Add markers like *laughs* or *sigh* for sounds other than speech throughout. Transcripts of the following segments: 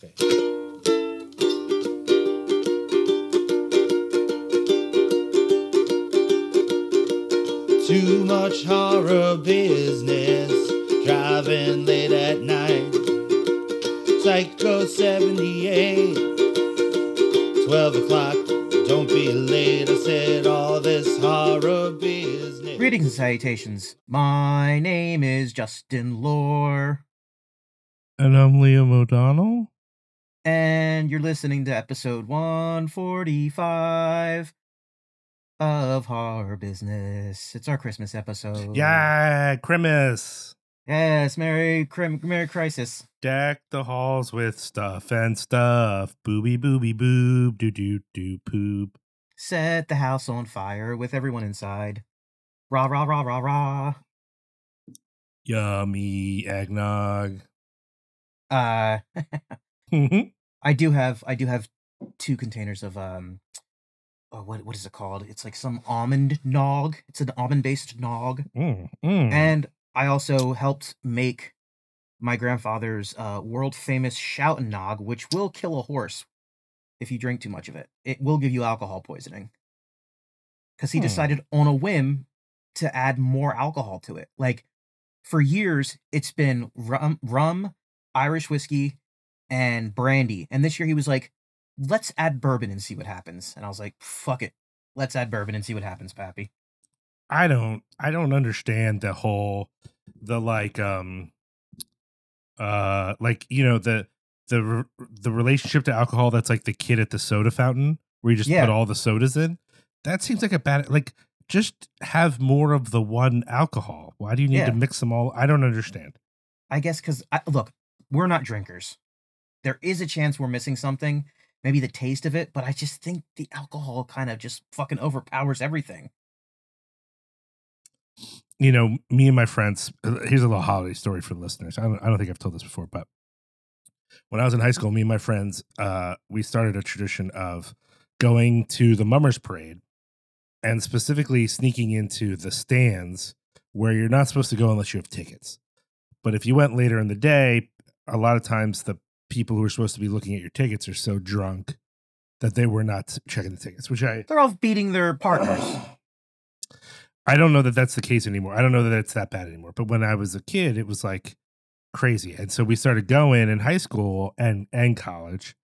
Okay. Too much horror business, driving late at night. Psycho 78, 12 o'clock, don't be late. I said all this horror business. Greetings and salutations. My name is Justin Lore, And I'm Liam O'Donnell. And you're listening to episode 145 of Horror Business. It's our Christmas episode. Yeah, Christmas. Yes, Merry Crim- Merry Crisis. Deck the halls with stuff and stuff. Booby booby boob. Doo doo doo poop. Set the house on fire with everyone inside. Rah rah rah rah rah. Yummy eggnog. Uh *laughs* mm, I do have I do have two containers of um oh, what what is it called? It's like some almond nog. It's an almond based nog. mm. mm. And I also helped make my grandfather's uh, world famous shout nog, which will kill a horse if you drink too much of it. It will give you alcohol poisoning. Because he Hmm. decided on a whim to add more alcohol to it. Like for years, it's been rum, rum, Irish whiskey, and brandy. And this year he was like, let's add bourbon and see what happens. And I was like, fuck it. Let's add bourbon and see what happens, Pappy. I don't I don't understand the whole the like um uh like you know the the the relationship to alcohol that's like the kid at the soda fountain where you just Yeah. put all the sodas in. That seems like a bad like just have more of the one alcohol. Why do you need Yeah. to mix them all? I don't understand. I guess because look, we're not drinkers. There is a chance we're missing something, maybe the taste of it, but I just think the alcohol kind of just fucking overpowers everything. you know, me and my friends. uh, Here's a little holiday story for the listeners. I don't, I don't think I've told this before, but when I was in high school, me and my friends, uh, we started a tradition of going to the Mummers Parade and specifically sneaking into the stands where you're not supposed to go unless you have tickets. But if you went later in the day, a lot of times the people who are supposed to be looking at your tickets are so drunk that they were not checking the tickets, which I They're all beating their partners. *sighs* I don't know that that's the case anymore. I don't know that it's that bad anymore. But when I was a kid, it was like crazy. And so we started going in high school and and college,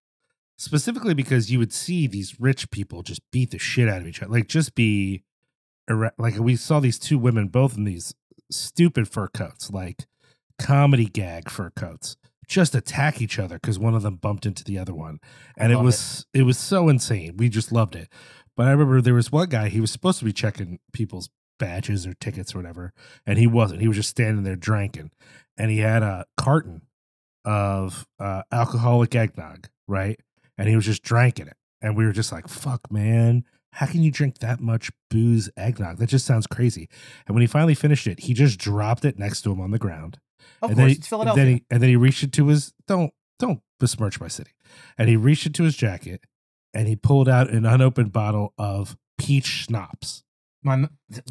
specifically because you would see these rich people just beat the shit out of each other. Like just be like we saw these two women both in these stupid fur coats, like comedy gag fur coats, just attack each other because one of them bumped into the other one. And it Love it. was it was so insane. We just loved it. But I remember there was one guy, he was supposed to be checking people's badges or tickets or whatever, and he wasn't. He was just standing there drinking. And he had a carton of uh, alcoholic eggnog, right? And he was just drinking it. And we were just like, fuck, man. How can you drink that much booze eggnog? That just sounds crazy. And when he finally finished it, he just dropped it next to him on the ground. Of and course, he, it's and Philadelphia. then he and then he reached into his don't don't besmirch my city. And he reached into his jacket and he pulled out an unopened bottle of peach schnapps. My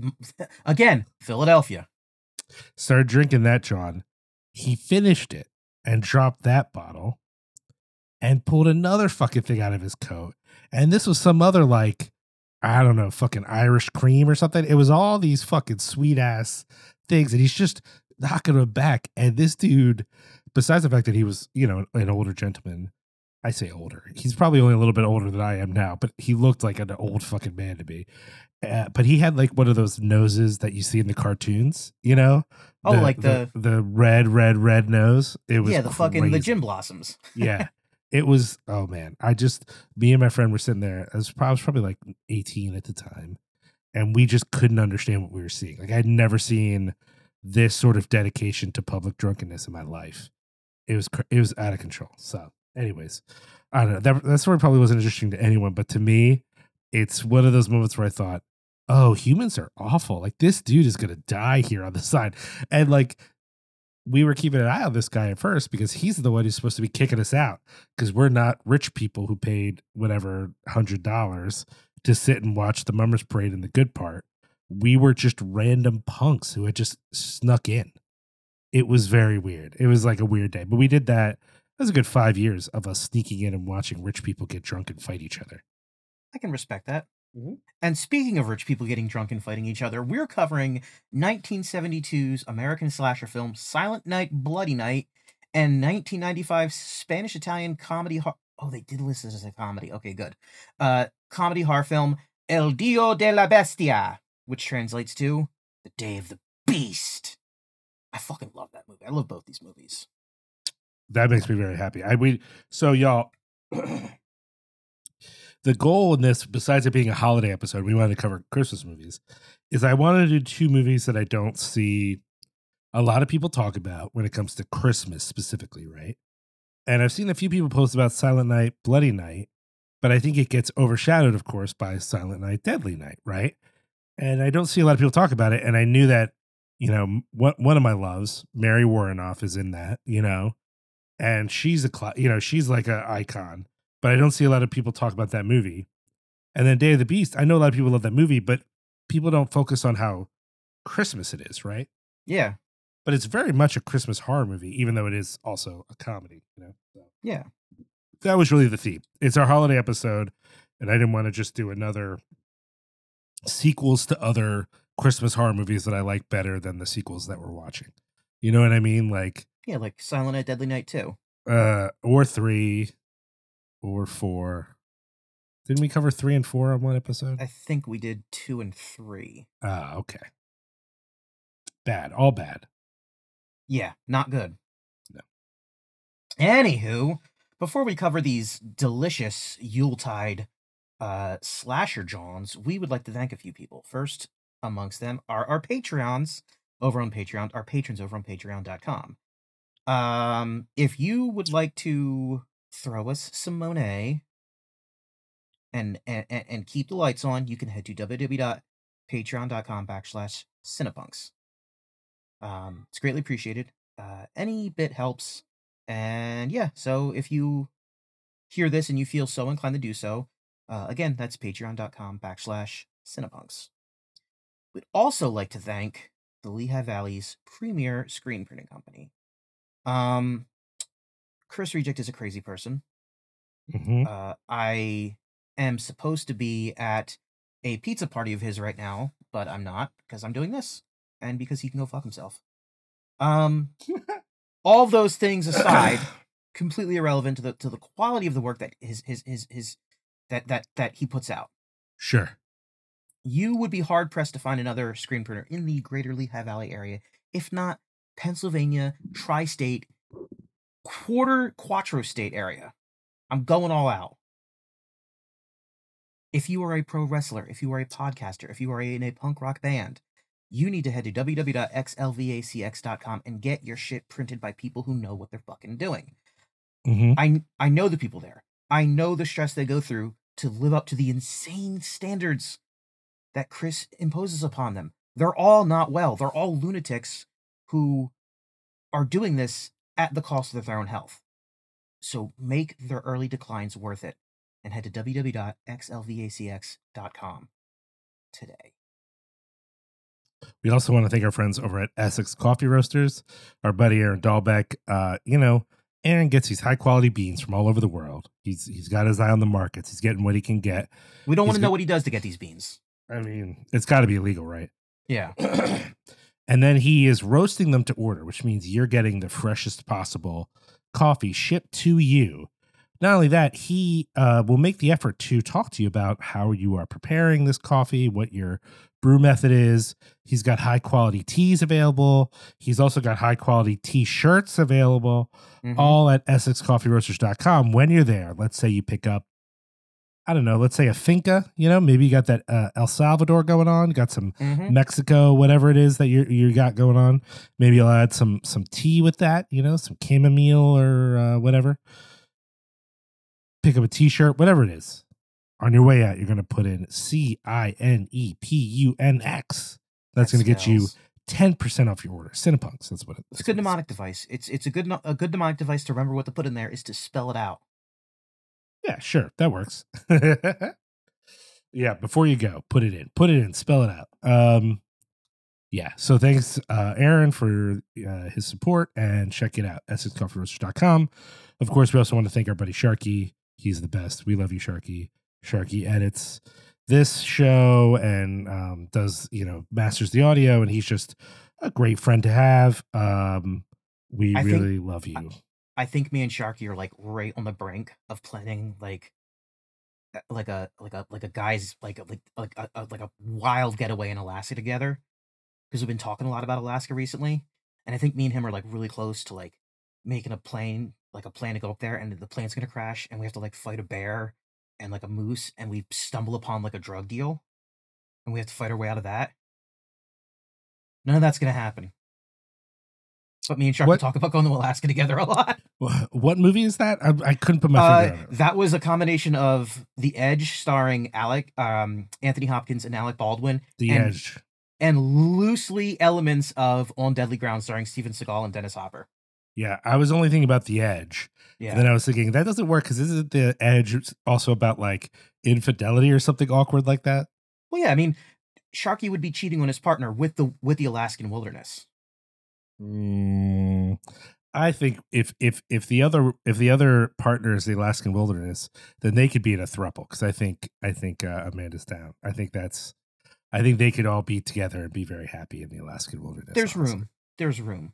*laughs* again, Philadelphia. Started drinking that, John. He finished it and dropped that bottle and pulled another fucking thing out of his coat. And this was some other like I don't know, fucking Irish cream or something. It was all these fucking sweet ass things, and he's just knocking them back. And this dude, besides the fact that he was, you know, an older gentleman, I say older. He's probably only a little bit older than I am now, but he looked like an old fucking man to me. Uh, but he had like one of those noses that you see in the cartoons, you know? Oh, like the the red, red, red nose. It was yeah, the fucking the crazy gin blossoms. yeah *laughs* it was oh man i just me and my friend were sitting there i was probably, I was probably like 18 at the time and we just couldn't understand what we were seeing like i'd never seen this sort of dedication to public drunkenness in my life. It was it was out of control. So anyways i don't know. That, that story probably wasn't interesting to anyone but to me it's one of those moments where i thought oh humans are awful. Like this dude is gonna die here on the *laughs* side. And like we were keeping an eye on this guy at first because he's the one who's supposed to be kicking us out because we're not rich people who paid whatever hundred dollars to sit and watch the mummers parade in the good part. We were just random punks who had just snuck in. It was very weird. It was like a weird day, but we did that. was a good five years of us sneaking in and watching rich people get drunk and fight each other. I can respect that. Mhm. And speaking of rich people getting drunk and fighting each other, we're covering 1972's American slasher film Silent Night, Bloody Night, and 1995's Spanish Italian comedy. Hor- oh, they did list this as a comedy. Okay, good. Uh, comedy horror film El Día de la Bestia, which translates to The Day of the Beast. I fucking love that movie. I love both these movies. That makes me very happy. I we so y'all. *clears throat* the goal in this, besides it being a holiday episode, we wanted to cover Christmas movies. Is I wanted to do two movies that I don't see a lot of people talk about when it comes to Christmas specifically, right? And I've seen a few people post about Silent Night, Bloody Night, but I think it gets overshadowed, of course, by Silent Night, Deadly Night, right? And I don't see a lot of people talk about it. And I knew that, you know, one one of my loves, Mary Woronov, is in that, you know, and she's a, cla you know, she's like an icon. But I don't see a lot of people talk about that movie. And then Day of the Beast, I know a lot of people love that movie, but people don't focus on how Christmas it is, right? Yeah, But it's very much a Christmas horror movie, even though it is also a comedy, you know. So yeah. that was really the theme. It's our holiday episode, and I didn't want to just do another sequels to other Christmas horror movies that I like better than the sequels that we're watching. You know what I mean? Like Yeah, like Silent Night, Deadly Night two, uh or three or four. Didn't we cover three and four on one episode? I think we did two and three. Ah, okay. Bad, all bad. Yeah, not good. No. Anywho, before we cover these delicious Yuletide uh, slasher Johns, we would like to thank a few people. First amongst them are our Patreons over on Patreon, our patrons over on patreon.com. Um, if you would like to throw us some Monet and, and, and keep the lights on, you can head to www.patreon.com backslash cinepunx. Um, it's greatly appreciated. Uh, any bit helps. And yeah, so if you hear this and you feel so inclined to do so, uh, again, that's patreon.com backslash cinepunx. We'd also like to thank the Lehigh Valley's premier screen printing company. Um, Chris Reject is a crazy person. Mhm. Uh, I am supposed to be at a pizza party of his right now, but I'm not because I'm doing this and because he can go fuck himself. Um, *laughs* all those things *coughs* aside, completely irrelevant to the to the quality of the work that his his his his that that that he puts out. Sure. You would be hard pressed to find another screen printer in the greater Lehigh Valley area, if not Pennsylvania, tri-state, quarter quattro state area. I'm going all out. If you are a pro wrestler, if you are a podcaster, if you are in a punk rock band, you need to head to www.xlvacx.com and get your shit printed by people who know what they're fucking doing. hmm I I know the people there. I know the stress they go through to live up to the insane standards that Chris imposes upon them. They're all not well. They're all lunatics who are doing this at the cost of their own health. So make their early declines worth it and head to www.xlvacx.com today. We also want to thank our friends over at Essex Coffee Roasters, our buddy Aaron Dahlbeck. Uh, you know, Aaron gets these high quality beans from all over the world. He's he's got his eye on the markets. He's getting what he can get. We don't want to know what he does to get these beans. I mean, it's got to be illegal, right? Yeah. *clears throat* and then he is roasting them to order, which means you're getting the freshest possible coffee shipped to you. Not only that, he uh, will make the effort to talk to you about how you are preparing this coffee, what your brew method is. He's got high quality teas available. He's also got high quality t shirts available, Mhm. all at EssexCoffeeRoasters.com. When you're there, let's say you pick up, I don't know, let's say a Finca, you know, maybe you got that uh, El Salvador going on, got some Mhm. Mexico, whatever it is that you you got going on. Maybe you'll add some some tea with that, you know, some chamomile or uh, whatever. Pick up a T-shirt, whatever it is. On your way out, you're going to put in C I N E P U N X. That's going to get you ten percent off your order. Cinepunx. That's what it, It's a good what it is. mnemonic device. It's it's a good a good mnemonic device to remember what to put in there is to spell it out. Yeah, sure, that works. *laughs* yeah, before you go, put it in, put it in, spell it out. Um, yeah. So thanks, uh, Aaron, for uh, his support, and check it out, EssexCoffeeRoasters.com. Of course, we also want to thank our buddy Sharky. He's the best. We love you, Sharky. Sharky edits this show and um, does you know masters the audio, and he's just a great friend to have. Um, we I think- really love you. I think me and Sharky are like right on the brink of planning like like a like a like a guy's like a- like like a, a like a wild getaway in Alaska together because we've been talking a lot about Alaska recently, and I think me and him are like really close to like making a plane like a plan to go up there, and the plane's gonna crash, and we have to like fight a bear and like a moose, and we stumble upon like a drug deal, and we have to fight our way out of that. None of that's gonna happen. But me and Sharky What- talk about going to Alaska together a lot. *laughs* What movie is that? I, I couldn't put my Uh, finger on it. that was a combination of The Edge, starring Alec, um, Anthony Hopkins and Alec Baldwin, The and- Edge. and loosely elements of On Deadly Ground, starring Steven Seagal and Dennis Hopper. Yeah, I was only thinking about The Edge. Yeah, And then I was thinking that doesn't work because isn't the Edge also about like infidelity or something awkward like that? well, yeah. I mean, Sharky would be cheating on his partner with the with the Alaskan wilderness. Mm, I think if if if the other if the other partner is the Alaskan wilderness, then they could be in a thruple because I think I think uh, Amanda's down. I think that's I think they could all be together and be very happy in the Alaskan wilderness. There's honestly. room. There's room.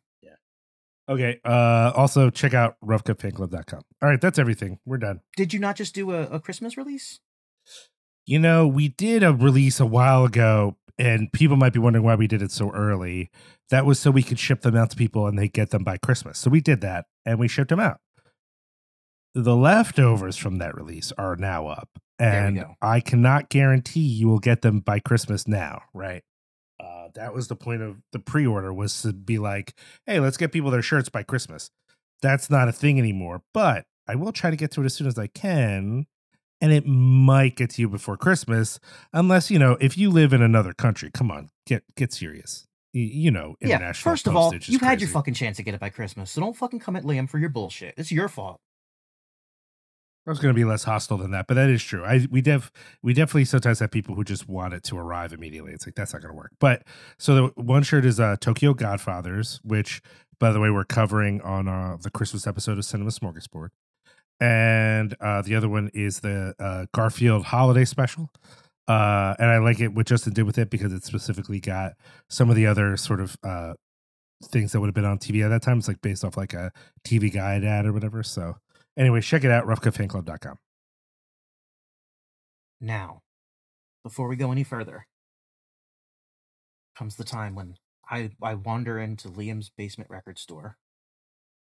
Okay. Uh, also check out roughcutfanclub.com. All right, that's everything. We're done. Did you not just do a, a Christmas release? You know, we did a release a while ago, and people might be wondering why we did it so early. That was so we could ship them out to people and they get them by Christmas. So we did that and we shipped them out. The leftovers from that release are now up, and. I cannot guarantee you will get them by Christmas now, right? That was the point of the pre-order was to be like, hey, let's get people their shirts by Christmas. That's not a thing anymore, but I will try to get to it as soon as I can and it might get to you before Christmas, unless you know if you live in another country. Come on, get get serious. Y- You know, Yeah. First of all, postage is you had your fucking chance to get it by Christmas, so don't fucking come at Liam for your bullshit. It's your fault. I was going to be less hostile than that, but that is true. I we def we definitely sometimes have people who just want it to arrive immediately. It's like that's not going to work. But so the one shirt is uh Tokyo Godfathers, which by the way we're covering on uh, the Christmas episode of Cinema Smorgasbord, and uh, the other one is the uh, Garfield Holiday Special. Uh, and I like it what Justin did with it because it specifically got some of the other sort of uh, things that would have been on TV at that time. It's like based off like a TV guide ad or whatever. So anyway, check it out, roughcutfanclub.com. Now, before we go any further, comes the time when I, I wander into Liam's basement record store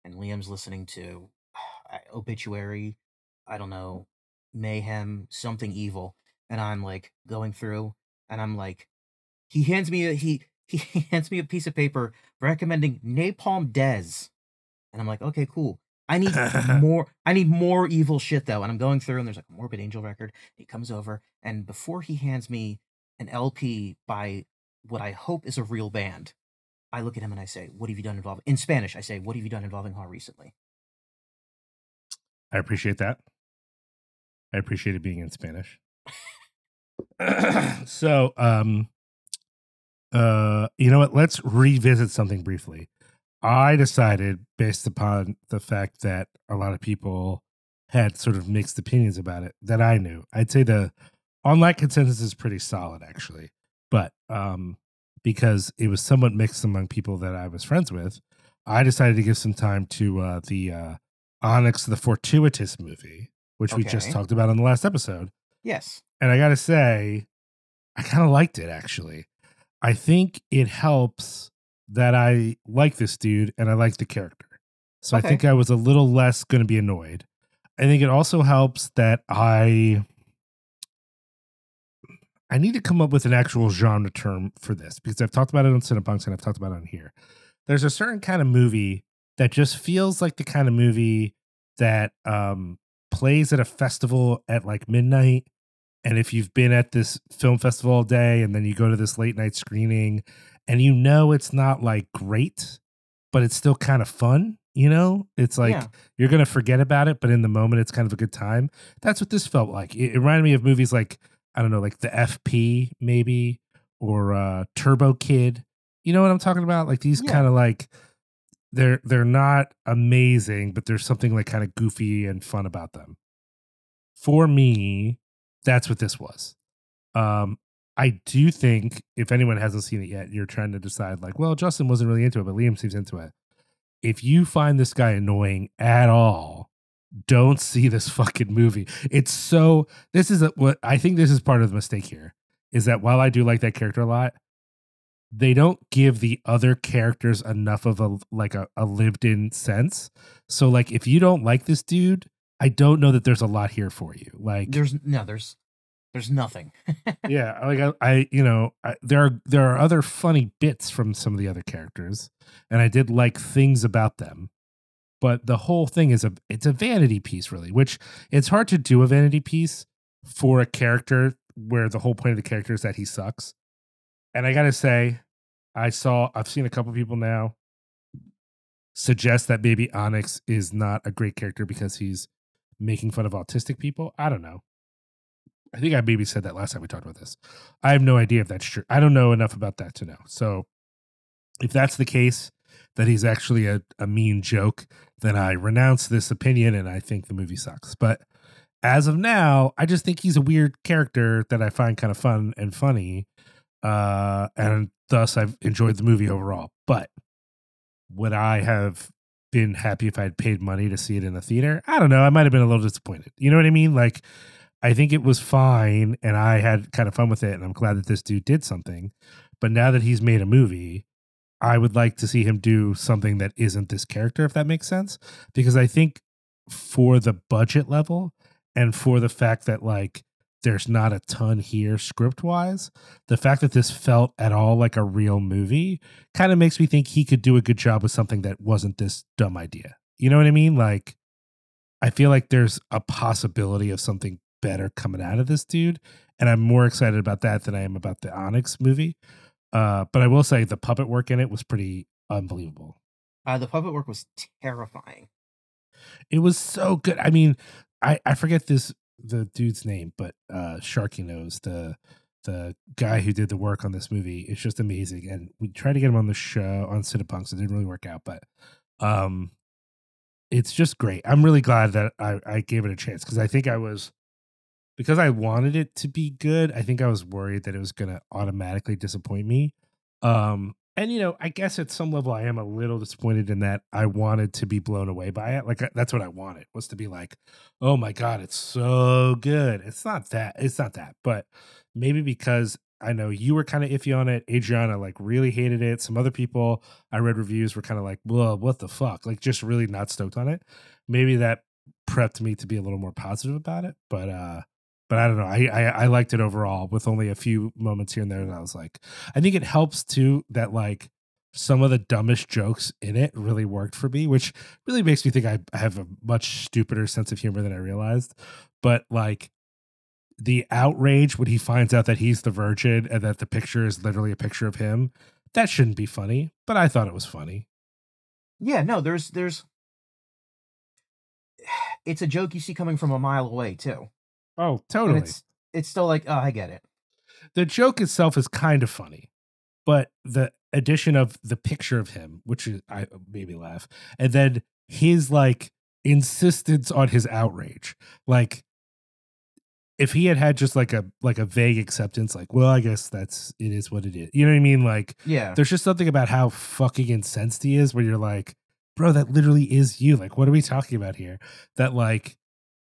and Liam's listening to uh, obituary, I don't know, mayhem, something evil, and I'm like going through and I'm like he hands me a he *laughs* he hands me a piece of paper recommending Napalm Death. And I'm like, okay, cool. I need *laughs* more I need more evil shit though. And I'm going through and there's like a Morbid Angel record. He comes over and before he hands me an LP by what I hope is a real band, I look at him and I say, What have you done involving in Spanish? I say, What have you done involving her recently? I appreciate that. I appreciate it being in Spanish. *coughs* so, um, uh, you know what? Let's revisit something briefly. I decided, based upon the fact that a lot of people had sort of mixed opinions about it, that I knew. I'd say the online consensus is pretty solid, actually. But um, because it was somewhat mixed among people that I was friends with, I decided to give some time to uh, the uh, Onyx the Fortuitous movie, which we just talked about on the last episode. Yes. And I got to say, I kind of liked it actually. I think it helps that I like this dude and I like the character. So Okay. I think I was a little less going to be annoyed. I think it also helps that I I need to come up with an actual genre term for this because I've talked about it on Cinepunx and I've talked about it on here. There's a certain kind of movie that just feels like the kind of movie that um plays at a festival at like midnight and if you've been at this film festival all day and then you go to this late night screening and you know it's not like great but it's still kind of fun you know it's like Yeah. you're gonna forget about it but in the moment it's kind of a good time that's what this felt like it, it reminded me of movies like i don't know like the fp maybe or uh turbo kid you know what i'm talking about like these Yeah. kind of like they're they're not amazing, but there's something like kind of goofy and fun about them. For me, that's what this was. Um, I do think if anyone hasn't seen it yet, you're trying to decide like, well, Justin wasn't really into it, but Liam seems into it. If you find this guy annoying at all, don't see this *laughs* fucking movie. It's so this is a, what I think this is part of the mistake here is that while I do like that character a lot, they don't give the other characters enough of a like a, a lived in sense. So like if you don't like this dude, I don't know that there's a lot here for you. Like There's no, there's there's nothing. *laughs* yeah, like I, I you know, I, there are there are other funny bits from some of the other characters, and I did like things about them. But the whole thing is a it's a vanity piece, really, which it's hard to do a vanity piece for a character where the whole point of the character is that he sucks. And I gotta say, I saw I've seen a couple people now suggest that maybe Onyx is not a great character because he's making fun of autistic people. I don't know. I think I maybe said that last time we talked about this. I have no idea if that's true. I don't know enough about that to know. So if that's the case, that he's actually a, a mean joke, then I renounce this opinion and I think the movie sucks. But as of now, I just think he's a weird character that I find kind of fun and funny. Uh, and thus I've enjoyed the movie overall. But would I have been happy if I had paid money to see it in the theater? I don't know. I might have been a little disappointed. You know what I mean? Like, I think it was fine and I had kind of fun with it. And I'm glad that this dude did something. But now that he's made a movie, I would like to see him do something that isn't this character, if that makes sense. Because I think for the budget level and for the fact that, like, there's not a ton here script wise, the fact that this felt at all like a real movie kind of makes me think he could do a good job with something that wasn't this dumb idea. You know what I mean? Like, I feel like there's a possibility of something better coming out of this dude. And I'm more excited about that than I am about the Onyx movie. Uh, but I will say the puppet work in it was pretty unbelievable. Uh, the puppet work was terrifying. It was so good. I mean, I, I forget this the dude's name, but uh Sharky knows the the guy who did the work on this movie. It's just amazing. And we tried to get him on the show on Cinepunx. It didn't really work out, but um it's just great. I'm really glad that I, I gave it a chance because I think I was because I wanted it to be good, I think I was worried that it was going to automatically disappoint me. Um, and you know, I guess at some level I am a little disappointed in that I wanted to be blown away by it. Like that's what I wanted was to be like, "Oh my god, it's so good." It's not that. It's not that. But maybe because I know you were kind of iffy on it. Adriana like really hated it. Some other people I read reviews were kind of like, "Well, what the fuck?" Like just really not stoked on it. Maybe that prepped me to be a little more positive about it. But uh but I don't know. I, I, I liked it overall with only a few moments here and there. And I was like, I think it helps too that like some of the dumbest jokes in it really worked for me, which really makes me think I have a much stupider sense of humor than I realized. But like the outrage when he finds out that he's the virgin and that the picture is literally a picture of him, that shouldn't be funny. But I thought it was funny. Yeah, no, there's there's *sighs* it's a joke you see coming from a mile away too. Oh, totally. it's it's still like, oh, I get it. The joke itself is kind of funny, but the addition of the picture of him, which is, I made me laugh, and then his like insistence on his outrage, like if he had had just like a like a vague acceptance, like, well, I guess that's it is what it is. You know what I mean? Like, Yeah. there's just something about how fucking incensed he is, where you're like, bro, that literally is you. Like, what are we talking about here? That like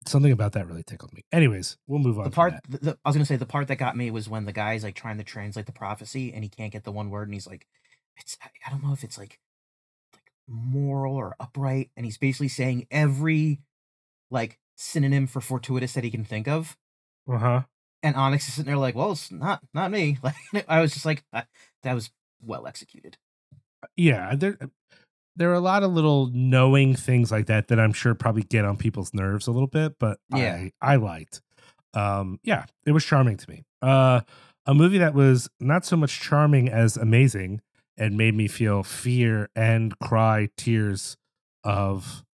something about that really tickled me. Anyways, we'll move on. The part the, the- I was gonna say the part that got me was when the guy's like trying to translate the prophecy and he can't get the one word and he's like, it's I- don't know if it's like like moral or upright and he's basically saying every like synonym for fortuitous that he can think of. Uh huh. And Onyx is sitting there like, well, it's not not me. *laughs* Like I was just like, uh, that was well executed. yeah there there are a lot of little knowing things like that that i'm sure probably get on people's nerves a little bit but Yeah. i i liked um yeah it was charming to me uh a movie that was not so much charming as amazing and made me feel fear and cry tears of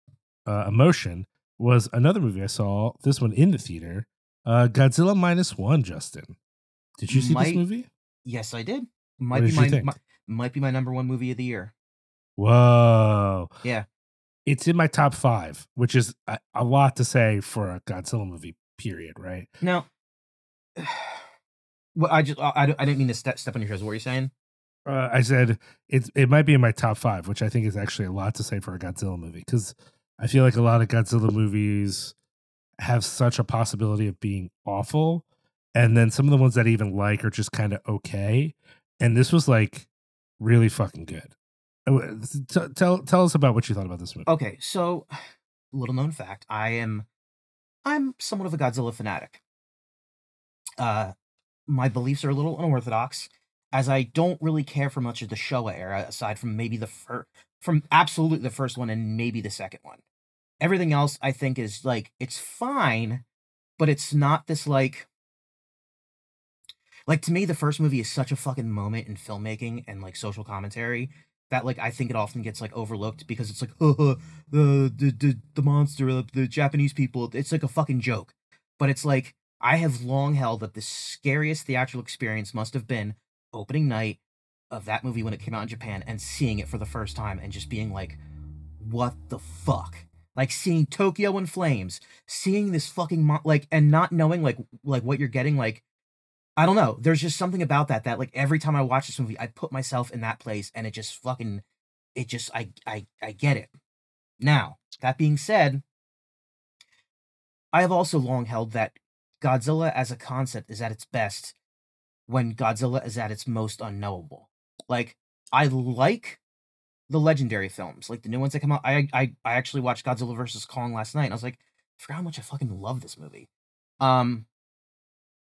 uh, emotion was another movie i saw this one in the theater uh godzilla minus one justin did you see this movie Yes, I did. Might did be my, my might be my number one movie of the year. Whoa. Yeah. It's in my top five, which is a, a lot to say for a Godzilla movie, period, right? Now, *sighs* well, I just I, I didn't mean to step step on your toes. What were you saying? Uh, I said it, it might be in my top five, which I think is actually a lot to say for a Godzilla movie because I feel like a lot of Godzilla movies have such a possibility of being awful. And then some of the ones that I even like are just kind of okay. And this was like really fucking good. Uh, t- tell tell us about what you thought about this movie. Okay, so little known fact, I am I'm somewhat of a Godzilla fanatic. Uh my beliefs are a little unorthodox as I don't really care for much of the Showa era aside from maybe the first from absolutely the first one and maybe the second one. Everything else I think is like it's fine, but it's not this like like to me the first movie is such a fucking moment in filmmaking and like social commentary that like I think it often gets like overlooked because it's like oh, *laughs* uh, the uh, the the, the monster uh, the Japanese people it's like a fucking joke. But it's like I have long held that the scariest theatrical experience must have been opening night of that movie when it came out in Japan and seeing it for the first time and just being like what the fuck? Like seeing Tokyo in flames, seeing this fucking mo- like and not knowing like like what you're getting like I don't know. There's just something about that that like every time I watch this movie, I put myself in that place and it just fucking it just I I I get it. Now, that being said, I have also long held that Godzilla as a concept is at its best when Godzilla is at its most unknowable. Like I like the legendary films, like the new ones that come out. I I I actually watched Godzilla versus Kong last night and I was like, I forgot how much I fucking love this movie. Um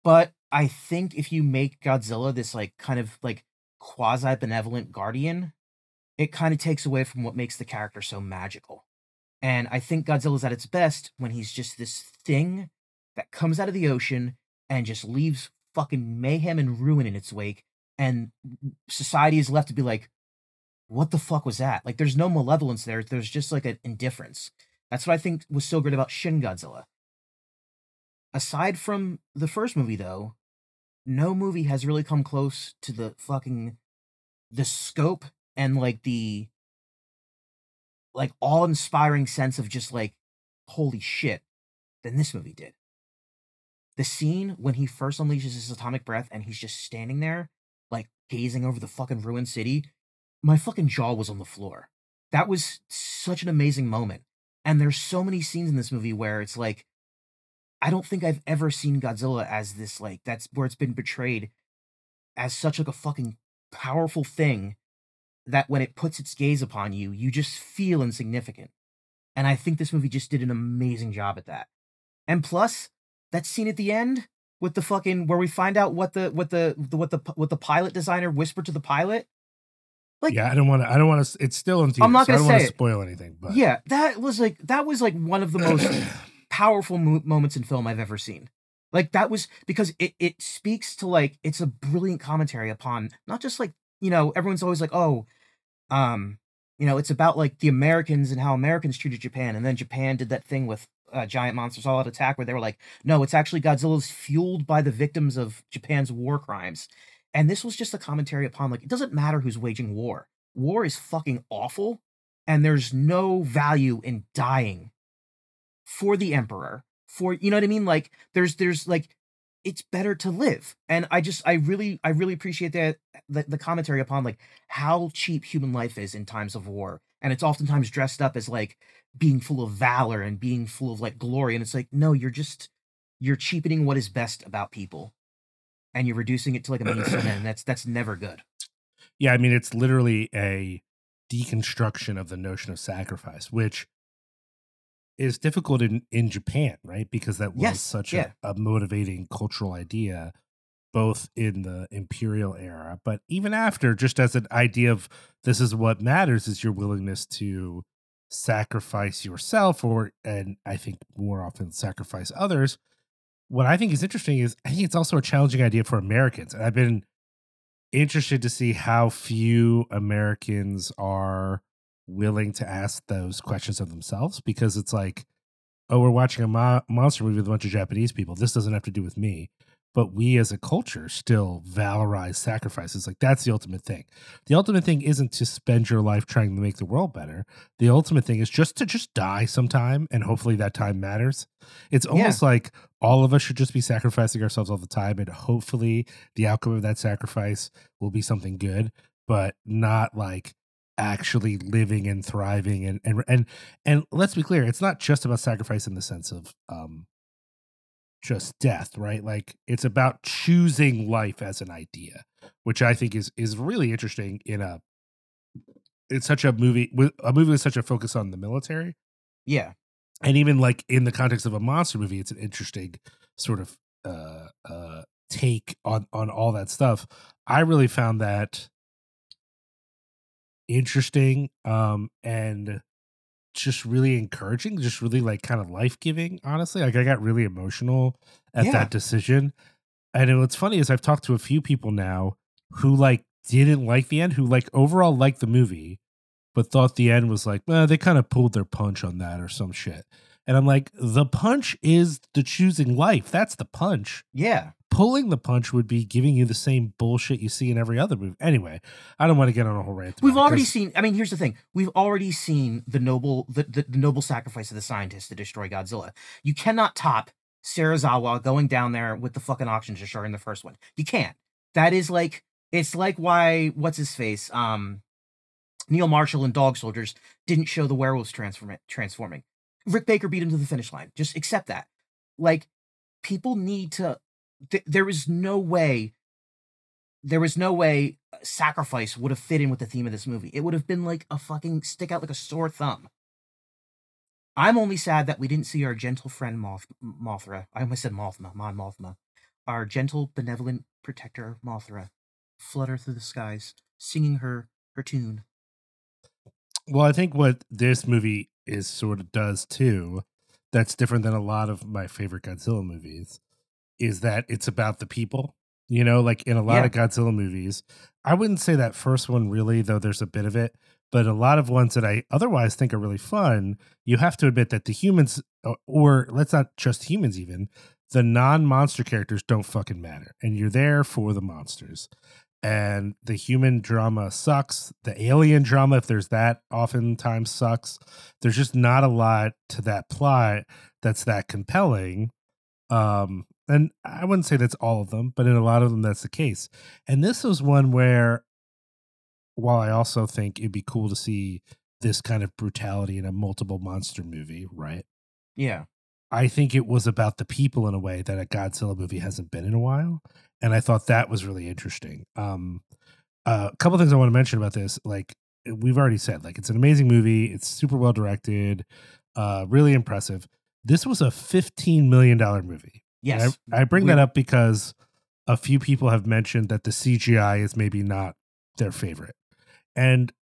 but I think if you make Godzilla this like kind of like quasi benevolent guardian, it kind of takes away from what makes the character so magical. And I think Godzilla's at its best when he's just this thing that comes out of the ocean and just leaves fucking mayhem and ruin in its wake. And society is left to be like, what the fuck was that? Like, there's no malevolence there. There's just like an indifference. That's what I think was so great about Shin Godzilla. Aside from the first movie, though, no movie has really come close to the fucking the scope and like the like awe-inspiring sense of just like holy shit than this movie did. The scene when he first unleashes his atomic breath and he's just standing there like gazing over the fucking ruined city, my fucking jaw was on the floor. That was such an amazing moment. And there's so many scenes in this movie where it's like I don't think I've ever seen Godzilla as this like that's where it's been portrayed as such like a fucking powerful thing that when it puts its gaze upon you, you just feel insignificant. And I think this movie just did an amazing job at that. And plus, that scene at the end with the fucking where we find out what the what the, the what the what the pilot designer whispered to the pilot. Like, yeah, I don't want to. I don't want to. It's still in theaters, I'm not gonna so I don't say want to it. spoil anything. But Yeah, that was like that was like one of the most *clears throat* powerful mo- moments in film I've ever seen. Like that was because it it speaks to like it's a brilliant commentary upon not just like you know everyone's always like oh um you know it's about like the Americans and how Americans treated Japan and then Japan did that thing with uh, giant monsters all out attack where they were like no it's actually Godzilla's fueled by the victims of Japan's war crimes and this was just a commentary upon like it doesn't matter who's waging war war is fucking awful and there's no value in dying for the emperor for you know what i mean? Like there's there's like it's better to live. And i just i really i really appreciate that the, the commentary upon like how cheap human life is in times of war. And it's oftentimes dressed up as like being full of valor and being full of like glory. And it's like no you're just you're cheapening what is best about people. And you're reducing it to like a means to an end that's that's never good. Yeah, I mean, it's literally a deconstruction of the notion of sacrifice, which is difficult in in Japan, right? Because that was Yes, such yeah. a, a motivating cultural idea, both in the imperial era, but even after, just as an idea of this is what matters is your willingness to sacrifice yourself, or and I think more often sacrifice others. What I think is interesting is I think it's also a challenging idea for Americans, and I've been interested to see how few Americans are willing to ask those questions of themselves because it's like, oh, we're watching a mo- monster movie with a bunch of Japanese people. This doesn't have to do with me. but we as a culture still valorize sacrifices. Like that's the ultimate thing. The ultimate thing isn't to spend your life trying to make the world better. The ultimate thing is just to just die sometime and hopefully that time matters. It's almost like all of us should just be sacrificing ourselves all the time and hopefully the outcome of that sacrifice will be something good, but not like actually living and thriving and and and and let's be clear it's not just about sacrifice in the sense of um just death right? Like it's about choosing life as an idea which i think is is really interesting in a it's such a movie with a movie with such a focus on the military. Yeah. and even like in the context of a monster movie it's an interesting sort of uh uh take on on all that stuff. I really found that interesting um and just really encouraging just really like kind of life-giving honestly like i got really emotional at Yeah. that decision and what's funny is i've talked to a few people now who like didn't like the end who like overall liked the movie but thought the end was like well they kind of pulled their punch on that or some shit and i'm like the punch is the choosing life that's the punch Yeah. pulling the punch would be giving you the same bullshit you see in every other movie anyway i don't want to get on a whole rant We've already seen. I mean, here's the thing: we've already seen the noble, the, the, the noble sacrifice of the scientists to destroy Godzilla. You cannot top Serizawa going down there with the fucking oxygen destroyer in the first one. You can't. That is like it's like why what's his face, um, Neil Marshall and Dog Soldiers didn't show the werewolves transform transforming. Rick Baker beat him to the finish line. Just accept that. Like people need to. Th- there is no way there was no way uh, sacrifice would have fit in with the theme of this movie. It would have been like a fucking stick out like a sore thumb. I'm only sad that we didn't see our gentle friend Moth Mothra. I almost said Mothma, Mon Mothma. Our gentle, benevolent protector Mothra flutter through the skies, singing her her tune. well i think what this movie is sort of does too that's different than a lot of my favorite godzilla movies is that it's about the people you know like in a lot Yeah. of godzilla movies i wouldn't say that first one really though there's a bit of it but a lot of ones that i otherwise think are really fun you have to admit that the humans or- or let's not just humans even the non-monster characters don't fucking matter and you're there for the monsters and the human drama sucks. The alien drama if there's that oftentimes sucks. There's just not a lot to that plot that's that compelling. Um and i wouldn't say that's all of them but in a lot of them that's the case. And this was one where while i also think it'd be cool to see this kind of brutality in a multiple monster movie right? Yeah. I think it was about the people in a way that a Godzilla movie hasn't been in a while, and I thought that was really interesting. Um, uh, a couple things I want to mention about this, like we've already said, like it's an amazing movie. It's super well directed, uh, really impressive. This was a fifteen million dollar movie. Yes. I, I bring that up because a few people have mentioned that the CGI is maybe not their favorite, and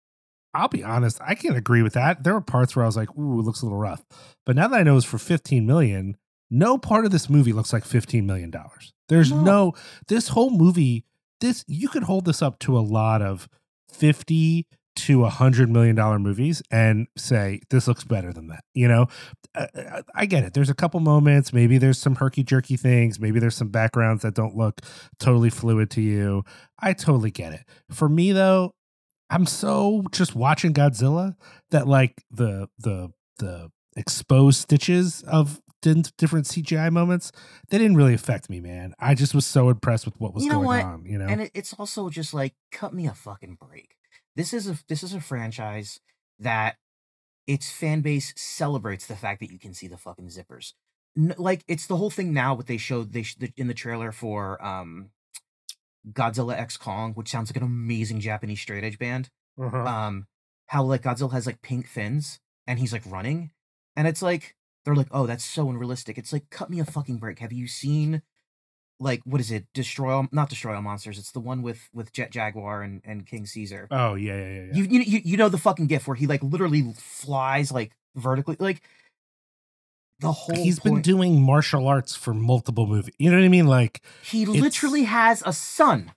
I'll be honest, I can't agree with that. There were parts where I was like, "Ooh, it looks a little rough," but now that I know it's for fifteen million, no part of this movie looks like fifteen million dollars. There's No. no. This whole movie, this you could hold this up to a lot of fifty to a hundred million dollar movies and say this looks better than that. You know, I, I- I get it. There's a couple moments. Maybe there's some herky jerky things. Maybe there's some backgrounds that don't look totally fluid to you. I totally get it. For me though, I'm so just watching Godzilla that like the the the exposed stitches of different CGI moments they didn't really affect me, man. I just was so impressed with what was You know going what? on. You know, and it's also just like cut me a fucking break this is a this is a franchise that its fan base celebrates the fact that you can see the fucking zippers like it's the whole thing now what they showed they in the trailer for um godzilla x kong which sounds like an amazing japanese straight edge band Uh-huh. um how like Godzilla has like pink fins and he's like running and it's like they're like oh that's so unrealistic it's like cut me a fucking break have you seen like what is it destroy all not destroy all monsters it's the one with with jet jaguar and and king caesar oh yeah, yeah, yeah. yeah. you, you you you know the fucking gif where he like literally flies like vertically like the whole He's been doing martial arts for multiple movies. You know what I mean? Like, he literally has a son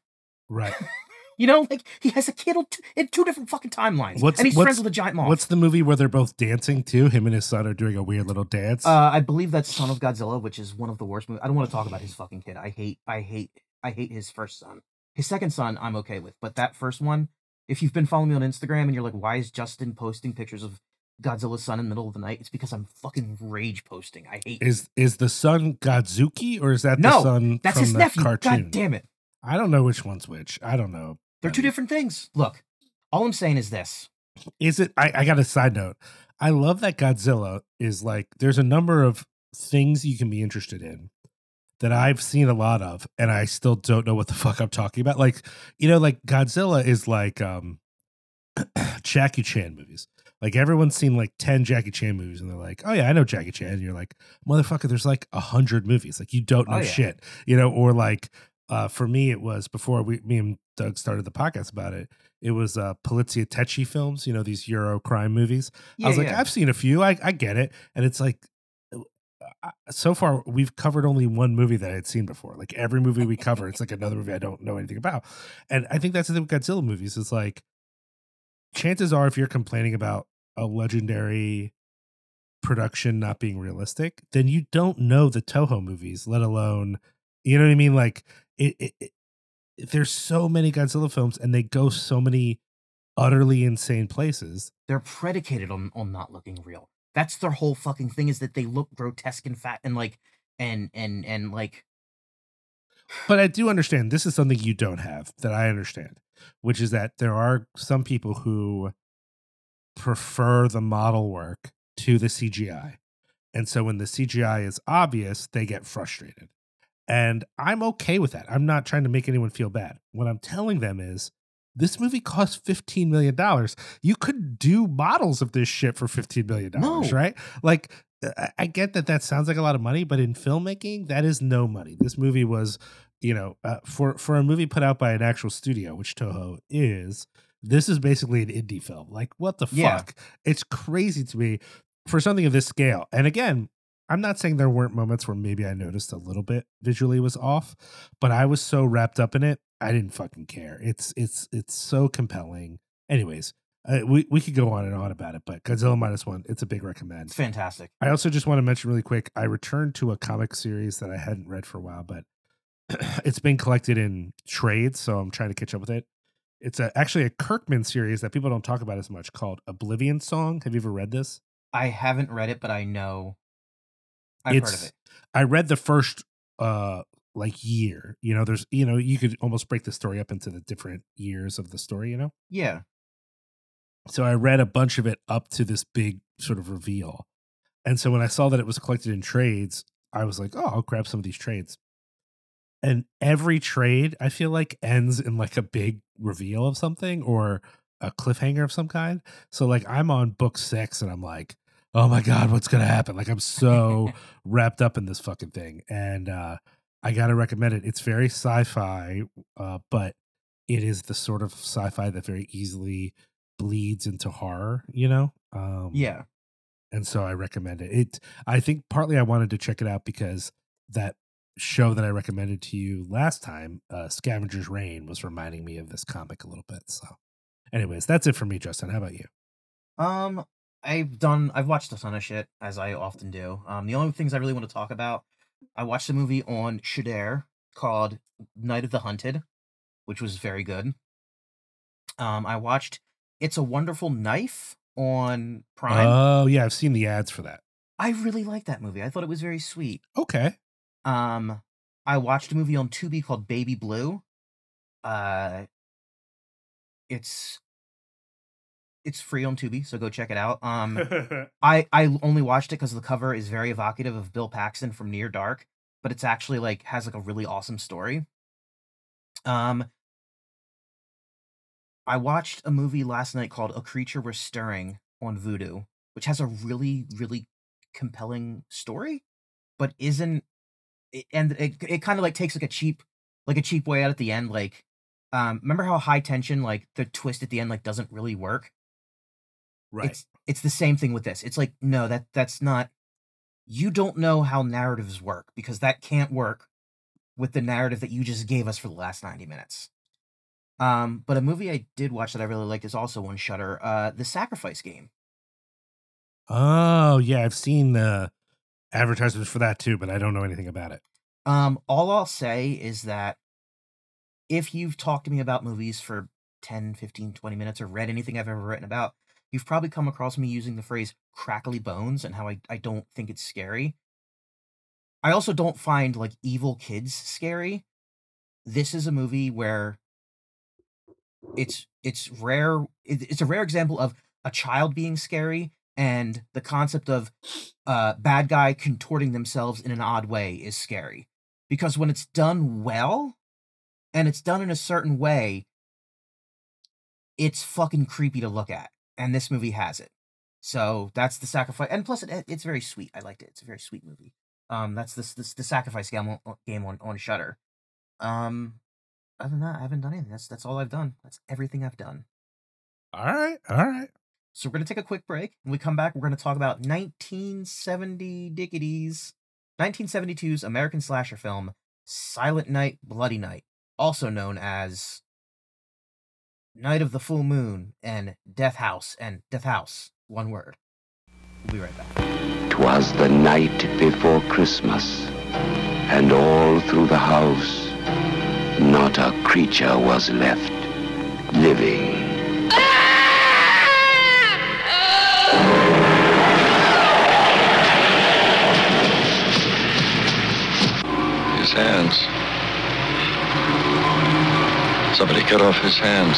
right. *laughs* You know, like he has a kid in two different fucking timelines, What's- and he's what's- friends with a giant moth. What's the movie where they're both dancing too? Him and his son are doing a weird little dance. Uh, I believe that's Son of Godzilla, which is one of the worst movies. I don't want to talk about his fucking kid. I hate, I hate, I hate his first son. His second son, I'm okay with, but that first one, if you've been following me on Instagram and you're like, why is Justin posting pictures of Godzilla's son in the middle of the night? It's because I'm fucking rage posting. I hate. is is the son Godzooky or is that No, the son that's from his the nephew. cartoon? God damn it! I don't know which one's which. I don't know. They're two Um, different things. Look, all I'm saying is this. Is it? I, I got a side note. I love that Godzilla is like. There's a number of things you can be interested in that I've seen a lot of, and I still don't know what the *laughs* fuck I'm talking about. Like, you know, like Godzilla is like um *clears throat* Jackie Chan movies. Like everyone's seen like 10 Jackie Chan movies and they're like, oh yeah, I know Jackie Chan. And you're like, motherfucker, there's like a hundred movies. Like you don't know Oh, yeah. shit. You know, or like uh for me it was before we me and Doug started the podcast about it, it was uh poliziotteschi films, you know, these Euro crime movies. I was like, I've seen a few. I, I get it. And it's like, uh, so far we've covered only one movie that I had seen before. Like every movie we cover, it's like another movie I don't know anything about. And I think that's the thing with Godzilla movies. Is like, chances are, if you're complaining about a legendary production not being realistic, then you don't know the Toho movies, let alone, you know what I mean? Like, it, it, it there's so many Godzilla films, and they go so many utterly insane places. they're predicated on on not looking real. That's their whole fucking thing is that they look grotesque and fat and like and and and like But I do understand this is something you don't have that I understand, which is that there are some people who prefer the model work to the CGI. And so when the CGI is obvious, they get frustrated. And I'm okay with that. I'm not trying to make anyone feel bad. What I'm telling them is this movie costs $15 million. You could do models of this shit for $15 million, No. right? Like, I- I get that that sounds like a lot of money, but in filmmaking, that is no money. This movie was, you know, uh, for for a movie put out by an actual studio, which Toho is. This is basically an indie film. Like, what the Yeah. fuck? It's crazy to me for something of this scale. And again, I'm not saying there weren't moments where maybe I noticed a little bit visually was off, but I was so wrapped up in it, I didn't fucking care. It's it's it's so compelling. Anyways, uh, we we could go on and on about it, but Godzilla minus one, it's a big recommend. it's fantastic. I also just want to mention really quick. I returned to a comic series that I hadn't read for a while, but *clears throat* it's been collected in trades, so I'm trying to catch up with it. It's a, actually a Kirkman series that people don't talk about as much called Oblivion Song. Have you ever read this? I haven't read it, but I know I've heard of It's- it. I read the first uh like year. You know, there's you know, you could almost break the story up into the different years of the story, you know? Yeah. So I read a bunch of it up to this big sort of reveal. And so when I saw that it was collected in trades, I was like, oh, I'll grab some of these trades. And every trade, I feel like, ends in like a big reveal of something or a cliffhanger of some kind. So, like, I'm on book six and I'm like, oh my God, what's to happen? Like, I'm so *laughs* wrapped up in this fucking thing. And uh, I got to recommend it. It's very sci fi, uh, but it is the sort of sci fi that very easily bleeds into horror, you know? Um, Yeah. and so I recommend it. It I think partly I wanted to check it out because that show that I recommended to you last time, uh, Scavenger's Reign, was reminding me of this comic a little bit. So, anyways, that's it for me, Justin. How about you? Um, I've done. I've watched a ton of shit as I often do. Um, the only things I really want to talk about, I watched a movie on Shudder called Night of the Hunted, which was very good. Um, I watched It's a Wonderful Knife on Prime. Oh yeah, I've seen the ads for that. I really liked that movie. I thought it was very sweet. Okay. Um, I watched a movie on Tubi called Baby Blue. Uh, it's it's free on Tubi, so go check it out. Um, *laughs* I I only watched it because the cover is very evocative of Bill Paxton from Near Dark, but it's actually like has like a really awesome story. Um, I watched a movie last night called A Creature We're Stirring on Vudu, which has a really really compelling story, but isn't and it it kind of like takes like a cheap like a cheap way out at the end like um remember how high tension like the twist at the end like doesn't really work right. it's it's the same thing with this. It's like no, that that's not. You don't know how narratives work because that can't work with the narrative that you just gave us for the last ninety minutes. Um, but a movie I did watch that I really liked is also on Shudder. Uh, The Sacrifice Game. Oh yeah, I've seen the advertisements for that too, but I don't know anything about it. Um, all I'll say is that if you've talked to me about movies for 10, 15, 20 minutes or read anything I've ever written about, you've probably come across me using the phrase crackly bones and how I, I don't think it's scary. I also don't find like evil kids scary. This is a movie where it's it's rare it- it's a rare example of a child being scary and the concept of uh bad guy contorting themselves in an odd way is scary because when it's done well and it's done in a certain way it's fucking creepy to look at and this movie has it so that's the sacrifice and plus it, it's very sweet i liked it it's a very sweet movie um that's this this the sacrifice game on, game on on Shudder um other than that i haven't done anything that's that's all i've done that's everything i've done All right, all right. so we're going to take a quick break. When we come back, we're going to talk about 1970 Dickities, 1972's American slasher film, Silent Night, Bloody Night, also known as Night of the Full Moon and Death House and Death House, one word. We'll be right back. Twas the night before Christmas, and all through the house, not a creature was left living. His hands. Somebody cut off his hands.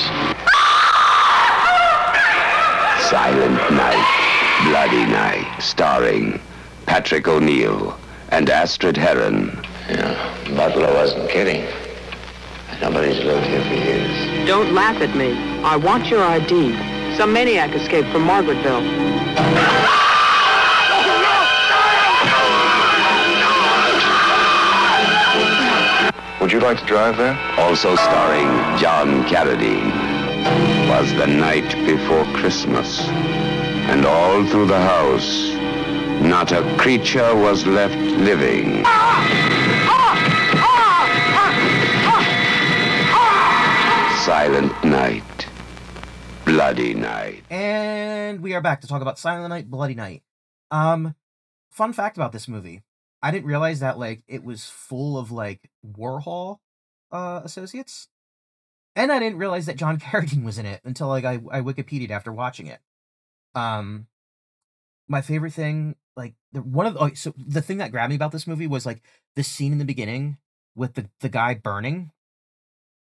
Silent Night, Bloody Night, starring Patrick O'Neill and Astrid Heeren. Yeah, Butler wasn't kidding. Nobody's lived here for years. Don't laugh at me. I want your ID. Some maniac escaped from Margaretville. Would you like to drive there? Also starring John Carradine. Was the night before Christmas, and all through the house, not a creature was left living. Silent Night, Bloody Night. And we are back to talk about Silent Night, Bloody Night. Um, fun fact about this movie. I didn't realize that like it was full of like Warhol uh associates. And I didn't realize that John *laughs* Carradine was in it until like I, I Wikipedia'd after watching it. Um my favorite thing, like the one of the oh, so the thing that grabbed me about this movie was like the scene in the beginning with the, the guy burning.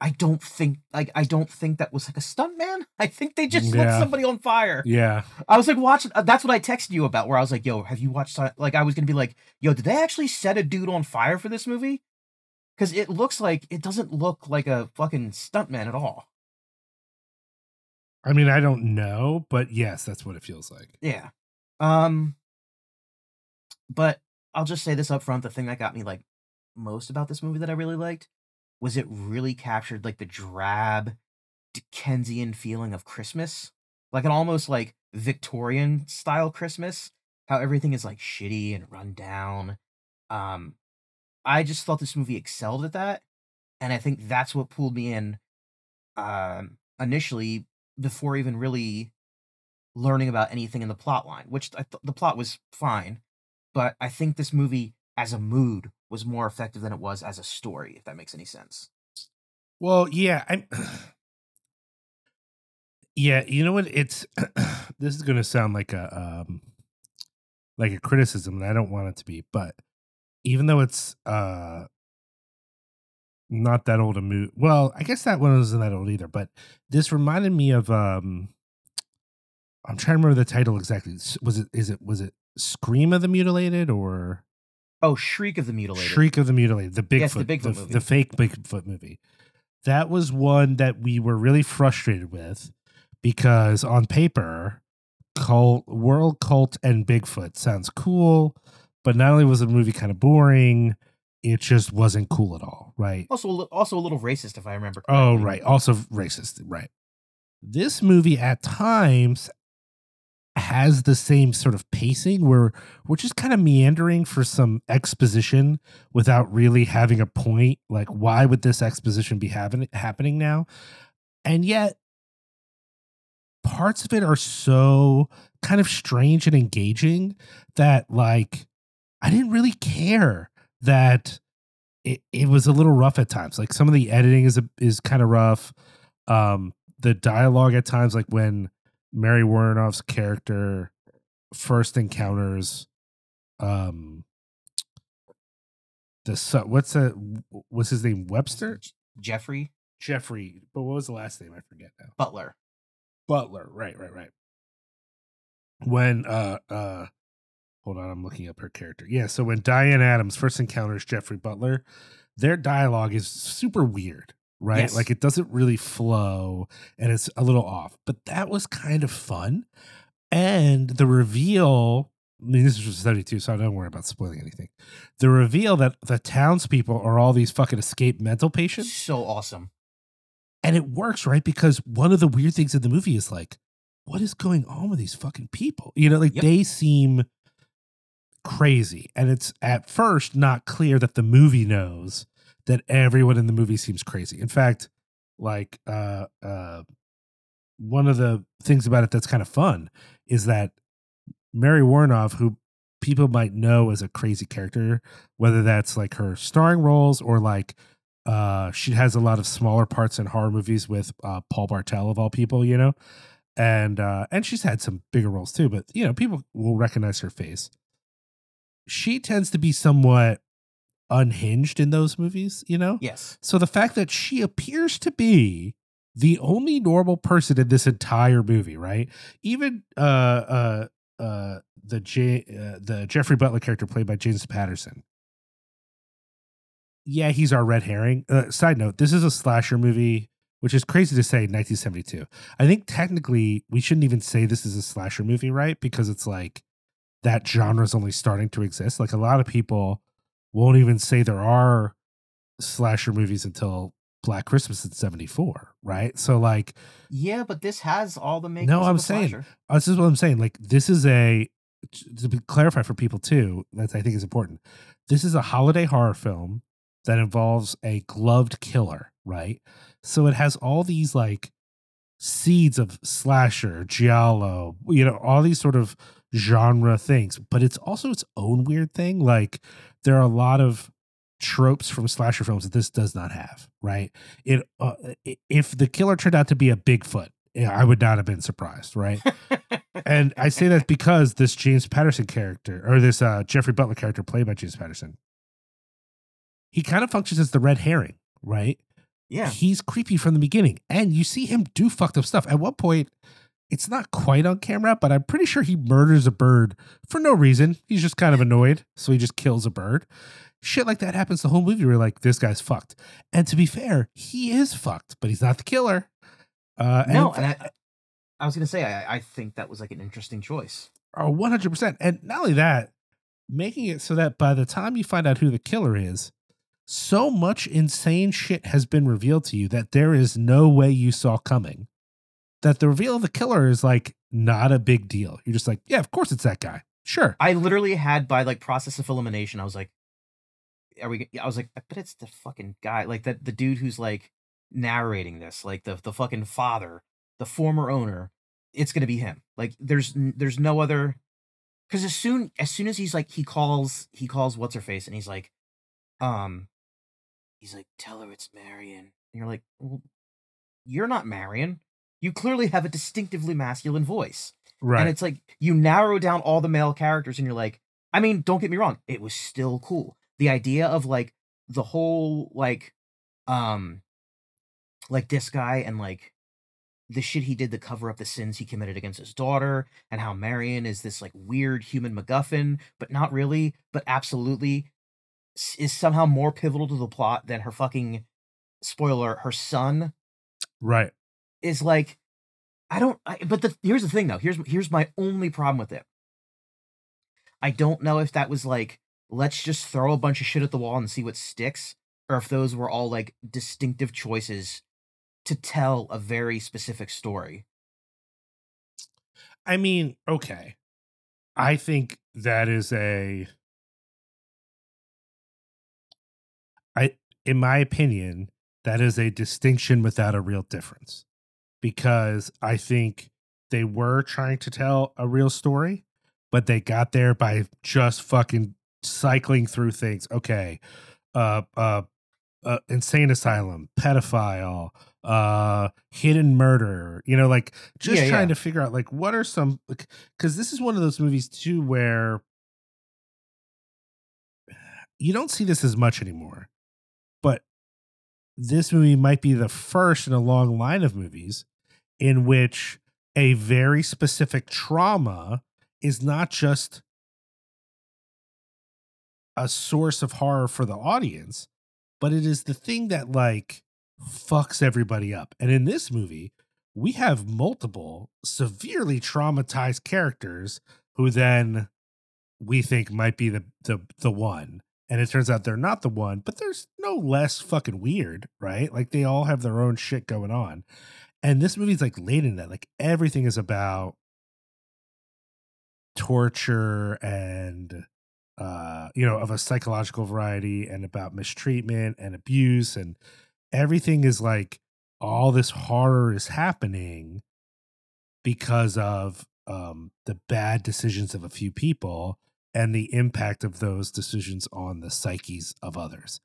I don't think like I don't think that was like a stunt man. I think they just lit somebody on fire. Yeah, I was like watching. uh, That's what I texted you about. Where I was like, "Yo, have you watched?" Like, I was gonna be like, "Yo, did they actually set a dude on fire for this movie?" Because it looks like it doesn't look like a fucking stuntman at all. I mean, I don't know, but yes, that's what it feels like. Yeah. Um. But I'll just say this up front: the thing that got me like most about this movie that I really liked was it really captured like the drab Dickensian feeling of Christmas, like an almost like Victorian style Christmas. How everything is like shitty and run down. Um, I just thought this movie excelled at that, and I think that's what pulled me in. Um, initially, before even really learning about anything in the plot line, which I th- the plot was fine, but I think this movie as a mood was more effective than it was as a story, if that makes any sense. Well, yeah, I'm. *clears throat* Yeah, you know what? It's *clears throat* this is going to sound like a um, like a criticism, and I don't want it to be. But even though it's uh, not that old a movie, well, I guess that one wasn't that old either. But this reminded me of um, I'm trying to remember the title exactly. Was it is it was it Scream of the Mutilated or Oh, Shriek of the Mutilated. Shriek of the Mutilated, the Bigfoot, Yes, the Bigfoot the, movie. the fake Bigfoot movie. That was one that we were really frustrated with because on paper, cult, world cult and Bigfoot sounds cool, but not only was the movie kind of boring, it just wasn't cool at all, right? Also, a also a little racist, if I remember. Oh, right. Also racist, right. This movie at times has the same sort of pacing where we're just kind of meandering for some exposition without really having a point. Like, why would this exposition be having, happening now? and yet parts of it are so kind of strange and engaging that like I didn't really care that it, it was a little rough at times. Like some of the editing is a, is kind of rough. Um, the dialogue at times, like when Mary Woronov's character first encounters um the son what's a what's his name Webster? Jeffrey? Jeffrey but what was the last name? I forget now. Butler. Butler right right right. When uh uh hold on I'm looking up her character. Yeah so when Diane Adams first encounters Jeffrey Butler their dialogue is super weird right Yes. like it doesn't really flow and it's a little off but that was kind of fun and the reveal I mean, this is from 72, so I don't worry about spoiling anything. The reveal that the townspeople are all these fucking escaped mental patients. So awesome. And it works, right? Because one of the weird things in the movie is like, what is going on with these fucking people? You know, like Yep. they seem crazy. And it's at first not clear that the movie knows that everyone in the movie seems crazy. In fact, like uh uh one of the things about it that's kind of fun is that Mary Woronov, who people might know as a crazy character, whether that's like her starring roles or like uh she has a lot of smaller parts in horror movies with uh Paul Bartel of all people, you know. And uh and she's had some bigger roles too, but you know, people will recognize her face. She tends to be somewhat unhinged in those movies, you know? Yes. So the fact that she appears to be the only normal person in this entire movie, right? Even uh uh uh the J uh, the Jeffrey Butler character played by James Patterson. Yeah, he's our red herring. Uh, side note, this is a slasher movie, which is crazy to say 1972. I think technically we shouldn't even say this is a slasher movie, right? Because it's like that genre is only starting to exist. Like a lot of people won't even say there are slasher movies until Black Christmas in 74, right? So like Yeah, but this has all the makings. No, I'm saying- slasher. uh, this is what I'm saying. Like this is a to clarify for people too, that I think is important. This is a holiday horror film that involves a gloved killer, right? So it has all these like seeds of slasher, giallo, you know, all these sort of genre things, but it's also its own weird thing. Like there are a lot of tropes from slasher films that this does not have, right? It uh, if the killer turned out to be a Bigfoot, I would not have been surprised, right? *laughs* and I say that because this James Patterson character or this uh, Jeffrey Butler character played by James Patterson, he kind of functions as the red herring, right? yeah. He's creepy from the beginning, and you see him do fucked up stuff. At one point, it's not quite on camera, but I'm pretty sure he murders a bird for no reason. He's just kind of annoyed, so he just kills a bird. Shit like that happens the whole movie. We're like, this guy's fucked. And to be fair, he is fucked, but he's not the killer. Uh, and No, and I, I was gonna say I, I think that was like an interesting choice. Oh, 100%. And not only that, making it so that by the time you find out who the killer is, so much insane shit has been revealed to you that there is no way you saw coming. That the reveal of the killer is like not a big deal. You're just like, yeah, of course it's that guy. Sure. I literally had by like process of elimination. I was like, "Are we?" I was like, "I bet it's the fucking guy, like that the dude who's like narrating this, like the the fucking father, the former owner. It's gonna be him. Like, there's there's no other. Because as soon as soon as he's like he calls he calls what's her face and he's like, um, he's like, tell her it's Marion. And you're like, well, you're not Marion. You clearly have a distinctively masculine voice. Right. And it's like you narrow down all the male characters and you're like, I mean, don't get me wrong, it was still cool. The idea of like the whole like um like this guy and like the shit he did to cover up the sins he committed against his daughter and how Marion is this like weird human MacGuffin, but not really, but absolutely is somehow more pivotal to the plot than her fucking spoiler, her son right. Is like I don't I, but the here's the thing though. Here's here's my only problem with it. I don't know if that was like let's just throw a bunch of shit at the wall and see what sticks or if those were all like distinctive choices to tell a very specific story. I mean, okay. I think that is a I in my opinion, that is a distinction without a real difference. Because I think they were trying to tell a real story, but they got there by just fucking cycling through things. Okay, uh, uh, uh insane asylum, pedophile, uh, hidden murder. You know, like just Yeah, trying yeah. to figure out like what are some because this is one of those movies too where you don't see this as much anymore, but this movie might be the first in a long line of movies in which a very specific trauma is not just a source of horror for the audience, but it is the thing that like fucks everybody up. And in this movie, we have multiple severely traumatized characters who then we think might be the the the one. And it turns out they're not the one, but there's no less fucking weird, right? Like they all have their own shit going on. And this movie's like late in that. Like everything is about torture and uh you know of a psychological variety and about mistreatment and abuse and everything is like all this horror is happening because of um the bad decisions of a few people and the impact of those decisions on the psyches of others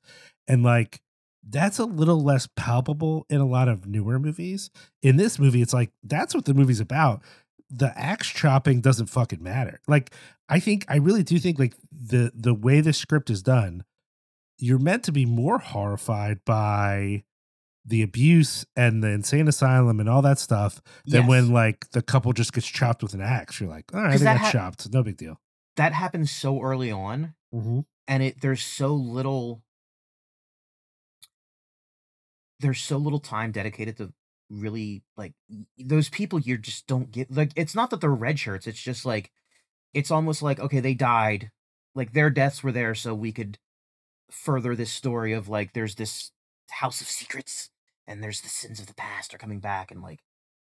and like that's a little less palpable in a lot of newer movies. In this movie it's like that's what the movie's about. The axe chopping doesn't fucking matter. Like i think i really do think like the the way the script is done you're meant to be more horrified by the abuse and the insane asylum and all that stuff than Yes. when like the couple just gets chopped with an axe. You're like all right they got hap- chopped. No big deal. that happens so early on mm-hmm. and it there's so little there's so little time dedicated to really like those people you just don't get like it's not that they're red shirts it's just like it's almost like okay they died like their deaths were there so we could further this story of like there's this house of secrets and there's the sins of the past are coming back and like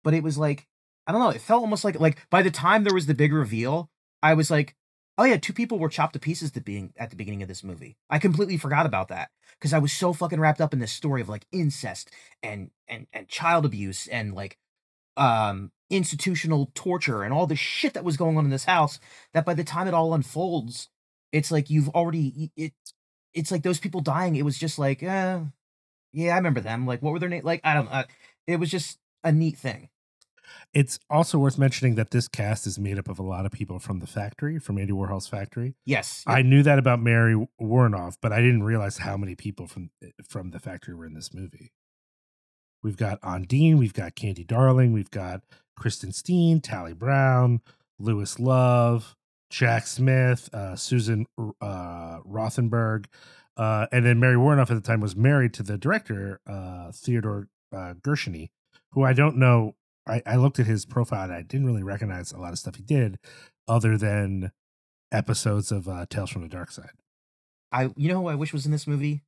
but it was like i don't know it felt almost like like by the time there was the big reveal i was like oh yeah two people were chopped to pieces to being at the beginning of this movie. I completely forgot about that because i was so fucking wrapped up in this story of like incest and and and child abuse and like um institutional torture and all the shit that was going on in this house that by the time it all unfolds it's like you've already it it's like those people dying it was just like uh yeah i remember them. Like what were their name like i don't uh, it was just a neat thing it's also worth mentioning that this cast is made up of a lot of people from the factory from andy warhol's factory yes I knew that about Mary Woronov, but I didn't realize how many people from eh, from the factory were in this movie. We've got Ondine, we've got Candy Darling, we've got Kristen Steen, Tally Brown, Lewis Love, Jack Smith, uh, Susan uh, Rothenberg, uh, and then Mary Woronov at the time was married to the director uh, Theodore uh, Gershuny, who I don't know. I, I looked at his profile and I didn't really recognize a lot of stuff he did, other than episodes of uh, Tales from the Dark Side. i you know who i wish was in this movie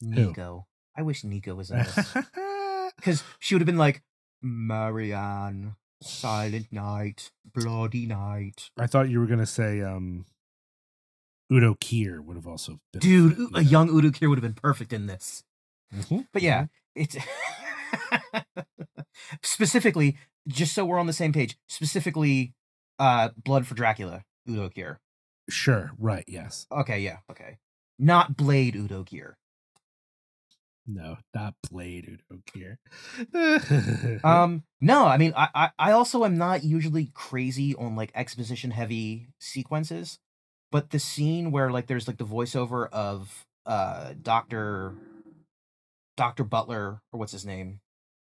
Who? nico i wish nico was in this *laughs* because she would have been like marianne silent night bloody night I thought you were gonna say um, Udo Kier would have also been. dude a yeah. young udo kier would have been perfect in this Mhm. But yeah, it's *laughs* *laughs* specifically just so we're on the same page. Specifically, uh, Blood for Dracula, Udo Kier. Sure. Right. Yes. Okay, yeah, okay. Not Blade Udo Kier. No, not Blade Udo Kier. Um, *laughs* no, I mean, I, I, I also am not usually crazy on like exposition heavy sequences, but the scene where like there's like the voiceover of uh Doctor Doctor Butler or what's his name?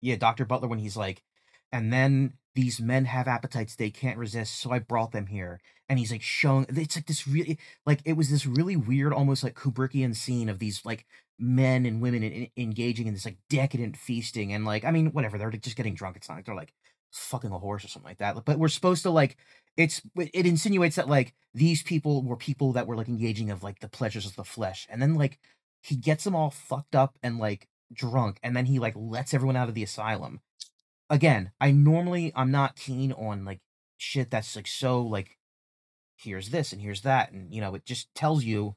Yeah, Doctor Butler when he's like, and then these men have appetites they can't resist, so I brought them here. And he's like showing it's like this really like it was this really weird, almost like Kubrickian scene of these like men and women en- engaging in this like decadent feasting and like I mean whatever they're just getting drunk. It's not like they're like fucking a horse or something like that. But we're supposed to like it's it insinuates that like these people were people that were like engaging of like the pleasures of the flesh, and then like he gets them all fucked up and like drunk, and then he like lets everyone out of the asylum. Again, I normally I'm not keen on like shit that's like so like here's this and here's that and you know it just tells you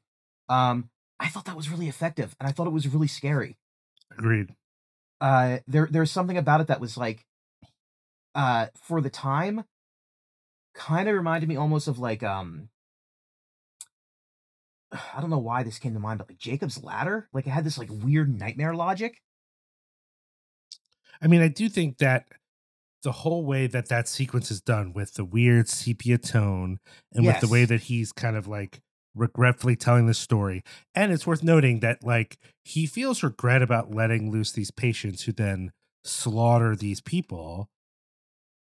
um i thought that was really effective and i thought it was really scary Agreed. uh there there's something about it that was like uh for the time kind of reminded me almost of like um *sighs* I don't know why this came to mind, but like Jacob's Ladder, like it had this like weird nightmare logic. I mean, I do think that the whole way that that sequence is done with the weird sepia tone and with the way that he's kind of like regretfully telling the story. And it's worth noting that like he feels regret about letting loose these patients who then slaughter these people.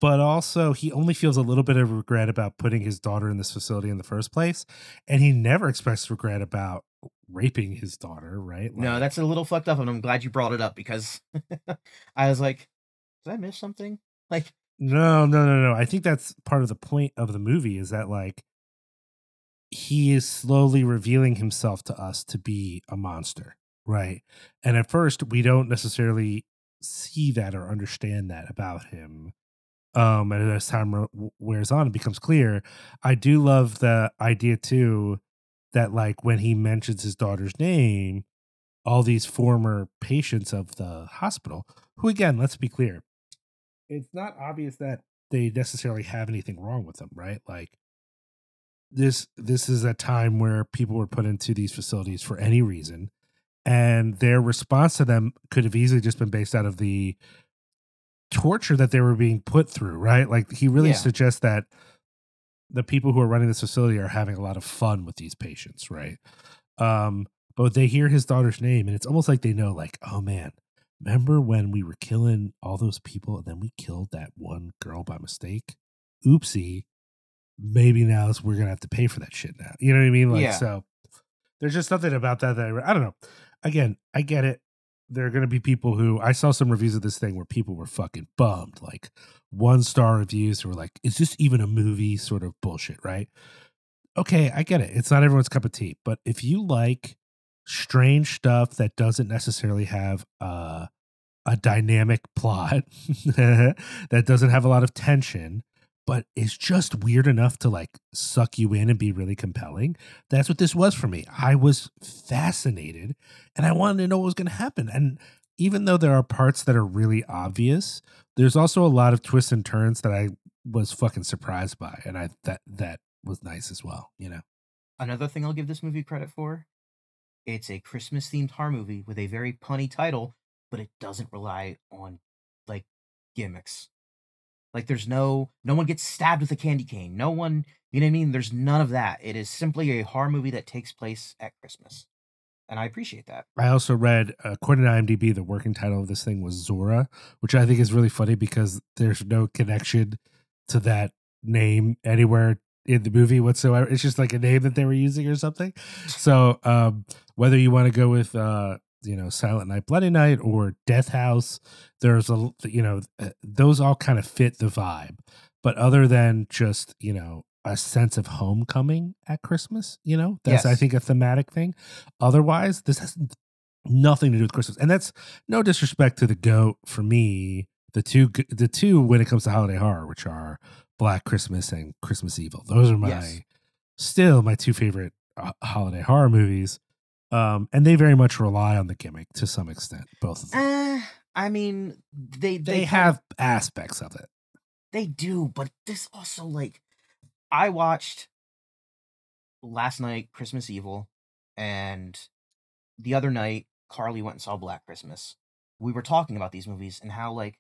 But also, he only feels a little bit of regret about putting his daughter in this facility in the first place. And he never expressed regret about raping his daughter, right? No, that's a little fucked up, and I'm glad you brought it up because *laughs* I was like, did I miss something? *laughs* Like, No, no, no, no. I think that's part of the point of the movie is that like he is slowly revealing himself to us to be a monster, right? And at first we don't necessarily see that or understand that about him. Um, and as time wears on, it becomes clear. I do love the idea too that like when he mentions his daughter's name, all these former patients of the hospital, who again, let's be clear, it's not obvious that they necessarily have anything wrong with them, right? Like this this is a time where people were put into these facilities for any reason and their response to them could have easily just been based out of the torture that they were being put through, right? Like he really Yeah. suggests that the people who are running this facility are having a lot of fun with these patients, right? Um, but they hear his daughter's name and it's almost like they know, like, oh man, remember when we were killing all those people and then we killed that one girl by mistake? Oopsie. Maybe now we're gonna have to pay for that shit now. You know what I mean? Like Yeah. so there's just something about that that I, I don't know. Again, I get it. There are gonna be people who I saw some reviews of this thing where people were fucking bummed, like one star reviews who were like, is this even a movie? Sort of bullshit, right? Okay, I get it. It's not everyone's cup of tea, but if you like strange stuff that doesn't necessarily have uh, a dynamic *laughs* plot that doesn't have a lot of tension but is just weird enough to like suck you in and be really compelling. That's what this was for me. I was fascinated and i wanted to know what was going to happen. And even though there are parts that are really obvious there's also a lot of twists and turns that i was fucking surprised by and i that that was nice as well you know? Another thing I'll give this movie credit for, it's a Christmas themed horror movie with a very punny title, but it doesn't rely on like gimmicks. Like there's no no one gets stabbed with a candy cane. No one, you know what I mean? There's none of that. It is simply a horror movie that takes place at Christmas. And I appreciate that. I also read, according to IMDb, the working title of this thing was Zora, which I think is really funny because there's no connection to that name anywhere in the movie whatsoever. It's just like a name that they were using or something. *laughs* So um, whether you want to go with, uh, you know, Silent Night, Bloody Night, or Death House, there's a, you know, those all kind of fit the vibe. But other than just, you know, a sense of homecoming at Christmas, you know, that's I think a thematic thing. Otherwise, this has nothing to do with Christmas, and that's no disrespect to the goat for me. The two, the two when it comes to holiday horror, which are Black Christmas and Christmas Evil. Those are my Yes. still my two favorite uh, holiday horror movies. Um, and they very much rely on the gimmick to some extent. Both of them. Uh, I mean, they they of- have aspects of it. They do, but this also like I watched last night Christmas Evil and the other night Carly went and saw Black Christmas. We were talking about these movies and how like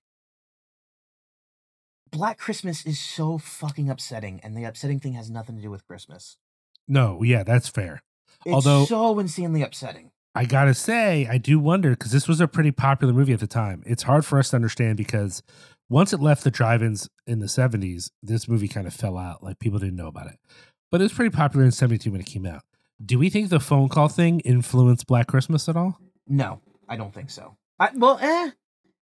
Black Christmas is so fucking upsetting and the upsetting thing has nothing to do with Christmas. No, yeah, that's fair. It's Although- so insanely upsetting. I gotta say, I do wonder because this was a pretty popular movie at the time. It's hard for us to understand because once it left the drive-ins in the '70s, this movie kind of fell out. Like people didn't know about it, but it was pretty popular in '72 when it came out. Do we think the phone call thing influenced Black Christmas at all? No, I don't think so. I, well, eh,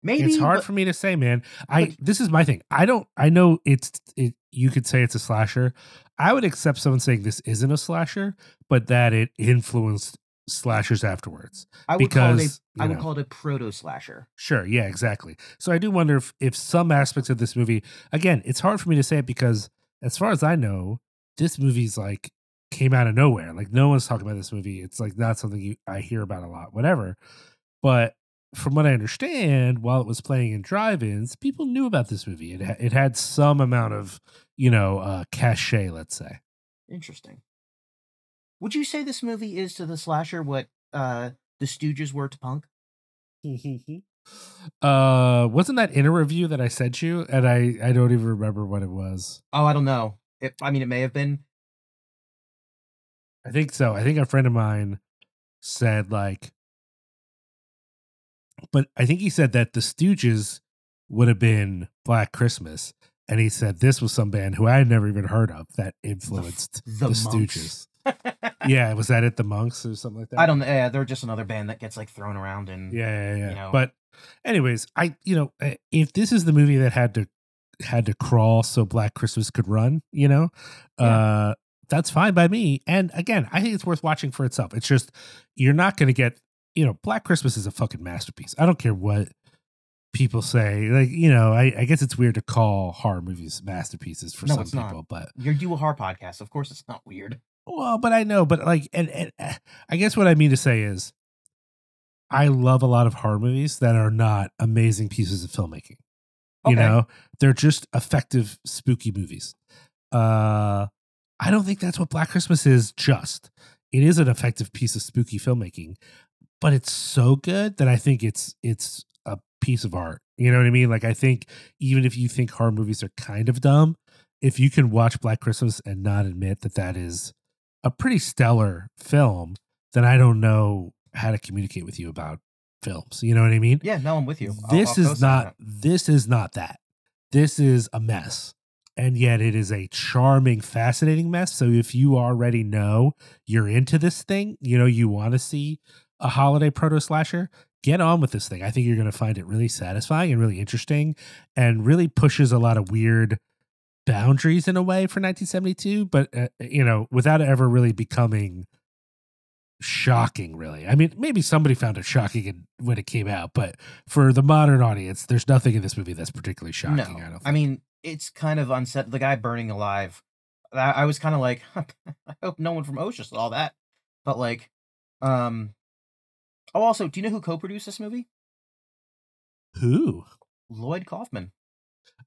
maybe it's hard but- for me to say, man. I this is my thing. I don't. I know it's. It, you could say it's a slasher. I would accept someone saying this isn't a slasher, but that it influenced slashers afterwards. I would call it because, a, I would know. call it a proto slasher. Sure, yeah, exactly. So I do wonder if if some aspects of this movie, again, it's hard for me to say it because as far as I know, this movie's like came out of nowhere. Like no one's talking about this movie. It's like not something you I hear about a lot, whatever. But from what I understand, while it was playing in drive-ins, people knew about this movie. It ha- it had some amount of you know uh, cachet, let's say. Interesting. Would you say this movie is to the slasher what uh the Stooges were to punk? *laughs* uh, wasn't that in a review that I sent you? And I I don't even remember what it was. Oh, I don't know. It, I mean, it may have been. I think so. I think a friend of mine said like, but I think he said that the Stooges would have been Black Christmas, and he said this was some band who I had never even heard of that influenced the the, Monks. Stooges. *laughs* yeah, was that it? The Monks or something like that? I don't know. Yeah, they're just another band that gets like thrown around and Yeah, yeah, yeah. you know. But anyways, I you know eh, if this is the movie that had to had to crawl so Black Christmas could run, you know, uh that's fine by me. And again, I think it's worth watching for itself. It's just you're not going to get, you know, Black Christmas is a fucking masterpiece. I don't care what people say. Like, you know, I, I guess it's weird to call horror movies masterpieces for No, some it's not. people, but you do a horror podcast. Of course, it's not weird. well, but I know, but like, and, and uh, I guess what I mean to say is, I love a lot of horror movies that are not amazing pieces of filmmaking. You know, they're just effective, spooky movies. Uh, I don't think that's what Black Christmas is. Just it is an effective piece of spooky filmmaking, but it's so good that I think it's it's a piece of art. You know what I mean? Like I think even if you think horror movies are kind of dumb, if you can watch Black Christmas and not admit that that is a pretty stellar film, then I don't know how to communicate with you about films. You know what I mean? Yeah, no, I'm with you. I'll- This I'll is not this is not that. This is a mess. And yet it is a charming, fascinating mess. So if you already know you're into this thing, you know, you want to see a holiday proto slasher, get on with this thing. I think you're going to find it really satisfying and really interesting and really pushes a lot of weird boundaries in a way for 1972, but uh, you know, without it ever really becoming shocking really. I mean, maybe somebody found it shocking in- when it came out, but for the modern audience, there's nothing in this movie that's particularly shocking, No, I don't think. I mean it's kind of unset. The guy burning alive. I, I was kind of like, *laughs* I hope no one from OSHA saw that. But like, um, oh, also, do you know who co-produced this movie? who? Lloyd Kaufman.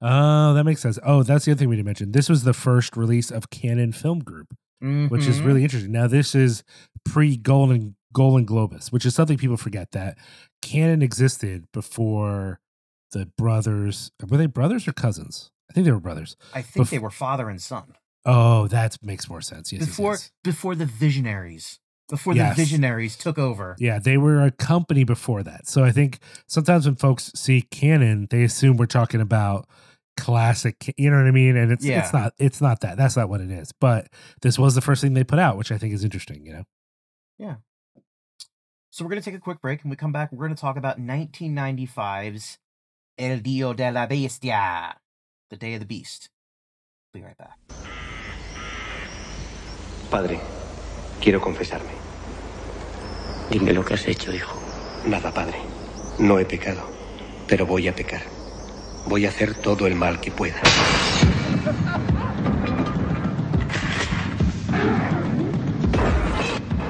Oh, that makes sense. Oh, that's the other thing we didn't mention. This was the first release of Cannon Film Group, which is really mm-hmm. interesting. Now, this is pre Golan Golan Globus, which is something people forget that Cannon existed before the brothers. Were they brothers or cousins? I think they were brothers. I think bef- they were father and son Oh, that makes more sense. Yes, yes, before yes. before the Visionaries. Before Yes. the Visionaries took over. Yeah, they were a company before that. So I think sometimes when folks see Cannon, they assume we're talking about classic, you know what I mean? And it's Yeah. it's not it's not that. That's not what it is. But this was the first thing they put out, which I think is interesting, you know. Yeah. So we're gonna take a quick break, and we come back. We're gonna talk about 1995's El Día de la Bestia, the Day of the Beast. Be right back. Padre, quiero confesarme. Dime lo que has hecho, hijo. Nada, padre. No he pecado, pero voy a pecar. Voy a hacer todo el mal que pueda.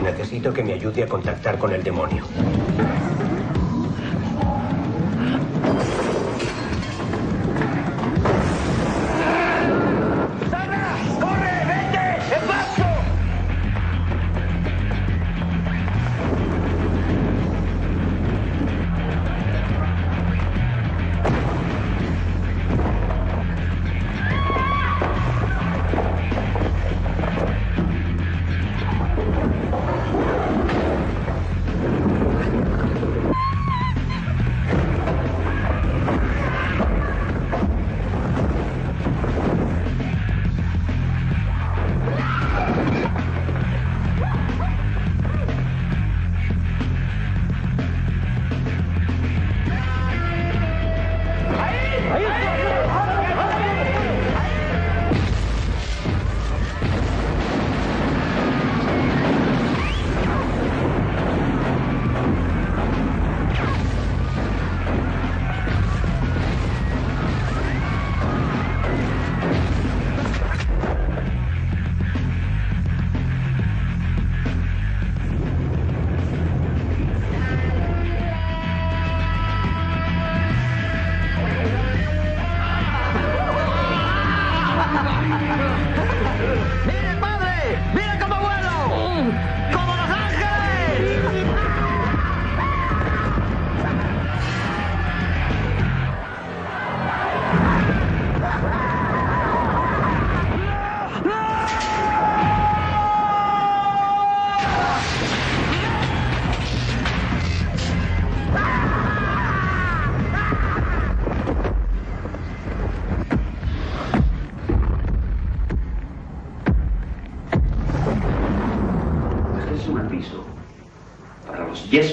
Necesito que me ayude a contactar con el demonio.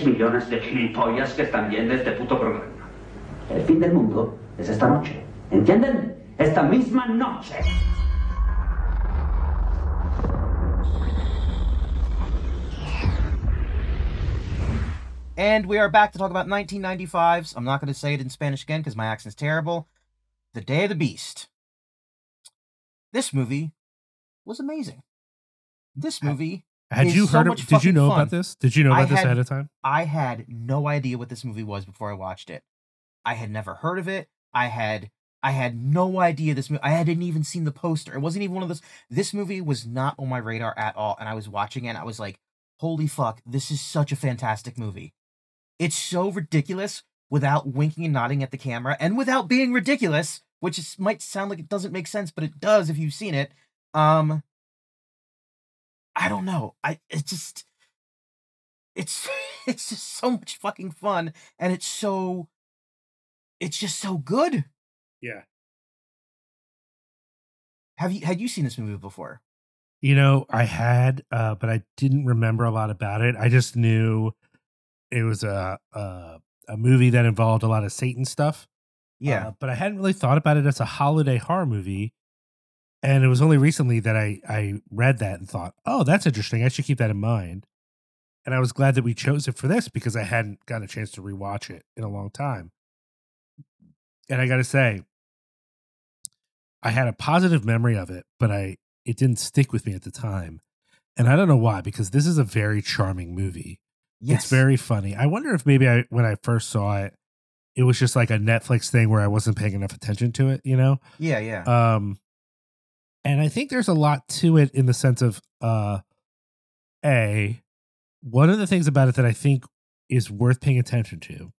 10 millones de gilipollas que están viendo este puto programa. El fin del mundo es esta noche. ¿Entienden? Esta misma noche. And we are back to talk about 1995's. I'm not going to say it in Spanish again because my accent's terrible. The Day of the Beast. This movie was amazing. This movie. Had you heard much of did you know fun. about this? Did you know I about this had- ahead of time? I had no idea what this movie was before I watched it. I had never heard of it. I had I had no idea this movie. I hadn't even seen the poster. It wasn't even one of those. This movie was not on my radar at all. And I was watching it. and I was like, "Holy fuck! This is such a fantastic movie. It's so ridiculous without winking and nodding at the camera, and without being ridiculous, which is, might sound like it doesn't make sense, but it does if you've seen it. Um, I don't know. I it just it's *laughs* it's just so much fucking fun and it's so it's just so good. Yeah. Have you had you seen this movie before? You know, I had, uh, but I didn't remember a lot about it. I just knew it was a a, a movie that involved a lot of Satan stuff. Yeah. Uh, but I hadn't really thought about it as a holiday horror movie. And it was only recently that I I read that and thought, oh, that's interesting. I should keep that in mind. And I was glad that we chose it for this because I hadn't gotten a chance to rewatch it in a long time. And I got to say, I had a positive memory of it, but I it didn't stick with me at the time. And I don't know why because this is a very charming movie. Yes. It's very funny. I wonder if maybe I when I first saw it, it was just like a Netflix thing where I wasn't paying enough attention to it, you know? Yeah, yeah. Um and I think there's a lot to it in the sense of uh a one of the things about it that I think is worth paying attention to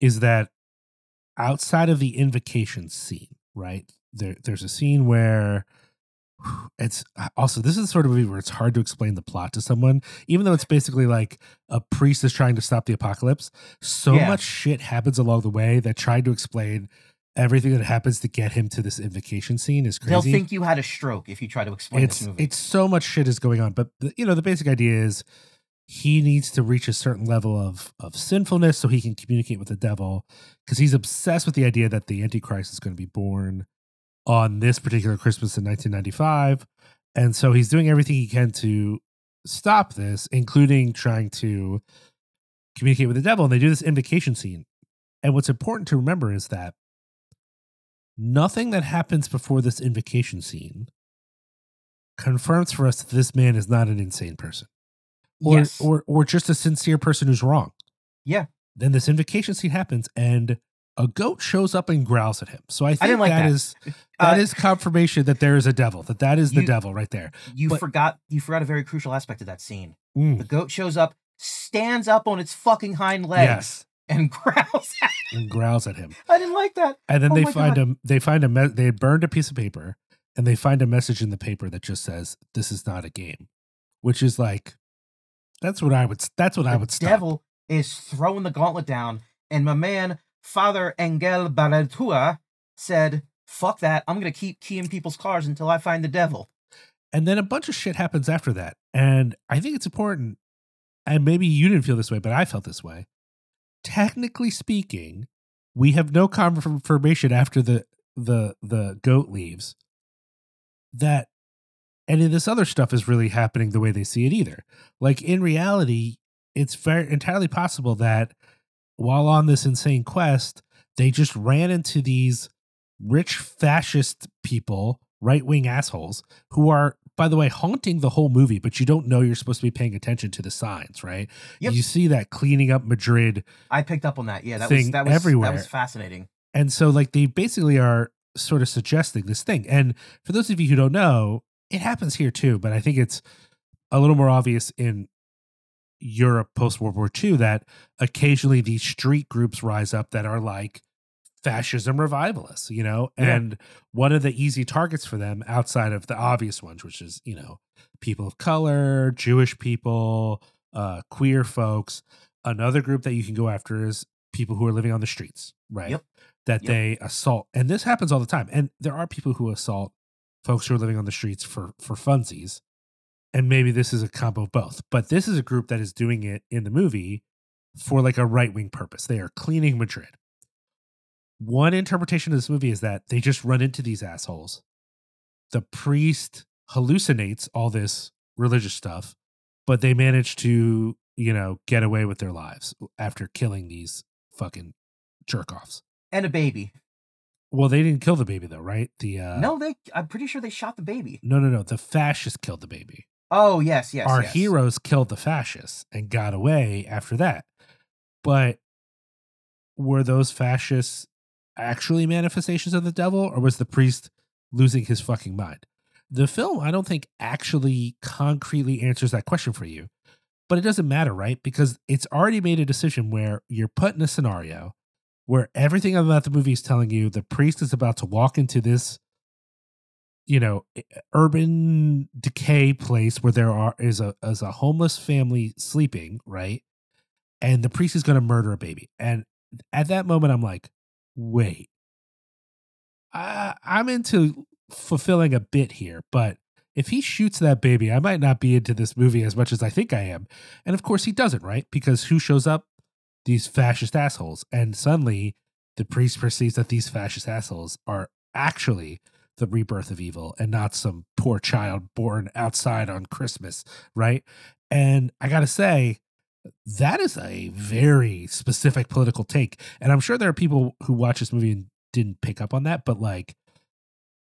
is that outside of the invocation scene, right? There there's a scene where it's also this is the sort of movie where it's hard to explain the plot to someone even though it's basically like a priest is trying to stop the apocalypse so Yeah. much shit happens along the way that trying to explain everything that happens to get him to this invocation scene is crazy They'll think you had a stroke if you try to explain it's this movie. it's so much shit is going on but the, you know the basic idea is he needs to reach a certain level of of sinfulness so he can communicate with the devil because he's obsessed with the idea that the antichrist is going to be born on this particular christmas in 1995 and so he's doing everything he can to stop this including trying to communicate with the devil and they do this invocation scene and what's important to remember is that nothing that happens before this invocation scene confirms for us that this man is not an insane person or yes. or or just a sincere person who's wrong yeah. then this invocation scene happens and a goat shows up and growls at him so i think didn't like that that. is that Uh, is confirmation that there is a devil that that is the devil right there You but- forgot you forgot a very crucial aspect of that scene. Mm, The goat shows up, stands up on its fucking hind legs, yes *laughs* and growls. at- and growls at him I didn't like that. and then Oh they find a they find a they had burned a piece of paper and they find a message in the paper that just says this is not a game which is like that's what i would that's what i would stop. devil is throwing the gauntlet down, and my man Father Engel Baratua said, "Fuck that! I'm gonna keep keying people's cars until I find the devil." And then a bunch of shit happens after that. And I think it's important. And maybe you didn't feel this way, but I felt this way. Technically speaking, we have no confirmation after the the the goat leaves that any of this other stuff is really happening the way they see it either. Like in reality, it's very entirely possible that while on this insane quest, they just ran into these rich fascist people, right wing assholes, who are, by the way, haunting the whole movie, but you don't know you're supposed to be paying attention to the signs, right? Yep. You see that cleaning up Madrid. I picked up on that. Yeah, that was that was everywhere. that was fascinating. And so, like, they basically are sort of suggesting this thing. And for those of you who don't know, it happens here too, but I think it's a little more obvious in Europe post World War II that occasionally these street groups rise up that are like fascism revivalists, you know? Yeah. And one of the easy targets for them outside of the obvious ones, which is, you know, people of color, Jewish people, uh, queer folks. Another group that you can go after is people who are living on the streets, right? Yep. That Yep. they assault. And this happens all the time. And there are people who assault folks who are living on the streets for for funsies. and maybe this is a combo of both, but this is a group that is doing it in the movie for like a right wing purpose. They are cleaning Madrid. One interpretation of this movie is that they just run into these assholes. The priest hallucinates all this religious stuff, but they manage to, you know, get away with their lives after killing these fucking jerk offs. And a baby. Well, they didn't kill the baby though, right? The uh no, they. I'm pretty sure they shot the baby. no, no, no. The fascists killed the baby. Oh yes, yes. Our yes. heroes killed the fascists and got away after that. But were those fascists actually manifestations of the devil, or was the priest losing his fucking mind? The film, I don't think, actually concretely answers that question for you. But it doesn't matter, right? Because it's already made a decision where you're put in a scenario where everything about the movie is telling you the priest is about to walk into this you know urban decay place where there are is a is a homeless family sleeping right and the priest is going to murder a baby and at that moment i'm like wait. I, i'm into fulfilling a bit here but if he shoots that baby i might not be into this movie as much as i think i am. And of course he doesn't right? Because who shows up? These fascist assholes. And suddenly the priest perceives that these fascist assholes are actually the rebirth of evil and not some poor child born outside on Christmas, right? And I got to say, that is a very specific political take. And I'm sure there are people who watch this movie and didn't pick up on that, but like,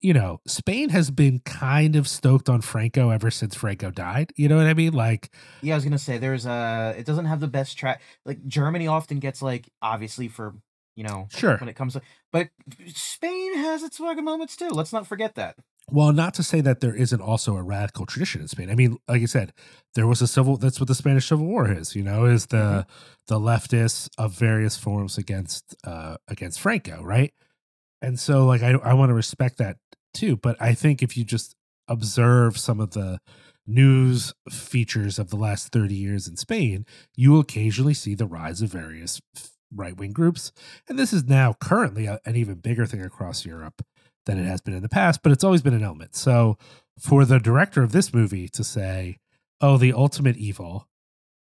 you know, Spain has been kind of stoked on Franco ever since Franco died. You know what I mean? Like, Yeah, I was gonna say there's a. It doesn't have the best track. Like Germany often gets like obviously for you know Sure. when it comes to, but Spain has its fucking moments too. Let's not forget that. Well, not to say that there isn't also a radical tradition in Spain. I mean, like I said, there was a civil. That's what the Spanish Civil War is. You know, is the the leftists of various forms against uh against Franco, right? And so, like, I I want to respect that too. But I think if you just observe some of the news features of the last 30 years in Spain, you will occasionally see the rise of various right wing groups. And this is now currently a, an even bigger thing across Europe than it has been in the past, but it's always been an element. So for the director of this movie to say, oh, the ultimate evil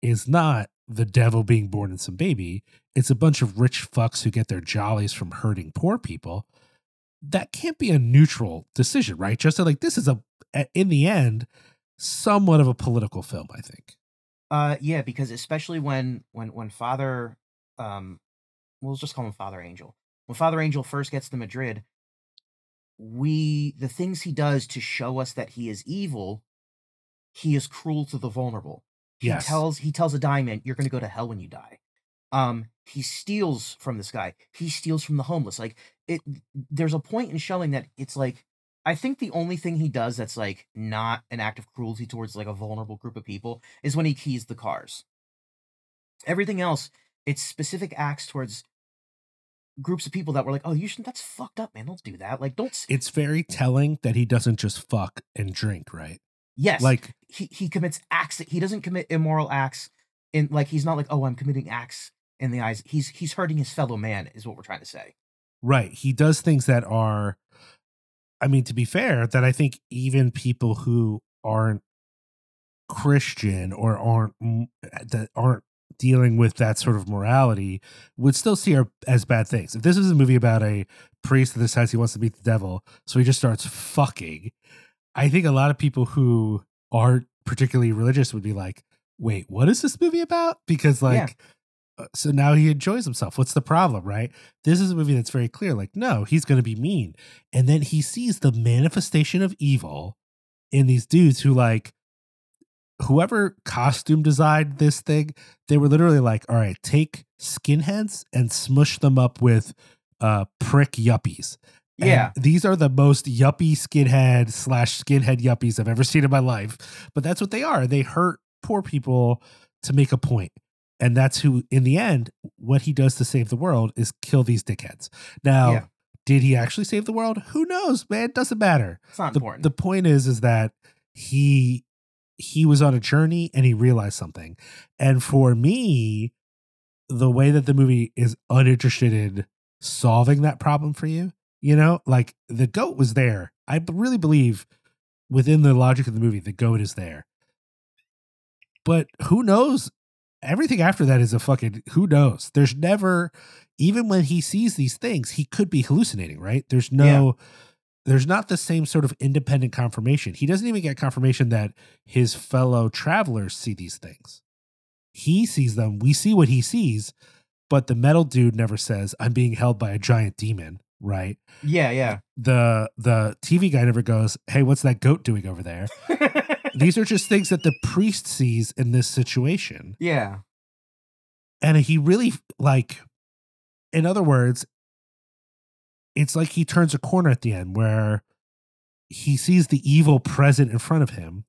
is not the devil being born in some baby, it's a bunch of rich fucks who get their jollies from hurting poor people. That can't be a neutral decision, right? Just like this is a, in the end, somewhat of a political film, I think. Uh, yeah, because especially when when when Father, um, we'll just call him Father Angel. When Father Angel first gets to Madrid, we the things he does to show us that he is evil, he is cruel to the vulnerable. He Yes. tells he tells a diamond, "You're going to go to hell when you die." Um, he steals from this guy. He steals from the homeless. Like it, there's a point in showing that it's like I think the only thing he does that's like not an act of cruelty towards like a vulnerable group of people is when he keys the cars. Everything else, it's specific acts towards groups of people that were like, "Oh, you should. That's fucked up, man. Don't do that. Like, don't." It's very telling that he doesn't just fuck and drink, right? Yes, Like, he he commits acts. That, he doesn't commit immoral acts. In like, he's not like, "Oh, I'm committing acts in the eyes." He's he's hurting his fellow man. Is what we're trying to say. Right. He does things that are, I mean, to be fair, that I think even people who aren't Christian or aren't that aren't dealing with that sort of morality would still see are as bad things. If this is a movie about a priest that decides he wants to meet the devil, so he just starts fucking, I think a lot of people who aren't particularly religious would be like, wait, what is this movie about? Because like Yeah. uh, so now he enjoys himself. What's the problem, right? This is a movie that's very clear. Like, no, he's going to be mean, and then he sees the manifestation of evil in these dudes who, like, whoever costume designed this thing, they were literally like, all right, take skinheads and smush them up with uh prick yuppies. And Yeah. these are the most yuppie skinhead slash skinhead yuppies I've ever seen in my life. But that's what they are. They hurt poor people to make a point. And that's who, in the end, what he does to save the world is kill these dickheads. Now, Yeah. did he actually save the world? Who knows, man? It doesn't matter. It's not The, important. the point is, is that he he was on a journey and he realized something. And for me, the way that the movie is uninterested in solving that problem for you, you know, like the goat was there. I really believe within the logic of the movie, the goat is there. but who knows? Everything after that is a fucking who knows. There's never, even when he sees these things, he could be hallucinating, right? There's no, there's not the same sort of independent confirmation. He doesn't even get confirmation that his fellow travelers see these things. He sees them. We see what he sees, but the metal dude never says, "I'm being held by a giant demon." Right? Yeah, yeah. The the TV guy never goes, "Hey, what's that goat doing over there?" *laughs* these are just things that the priest sees in this situation. yeah. And he really like in other words, it's like he turns a corner at the end where he sees the evil present in front of him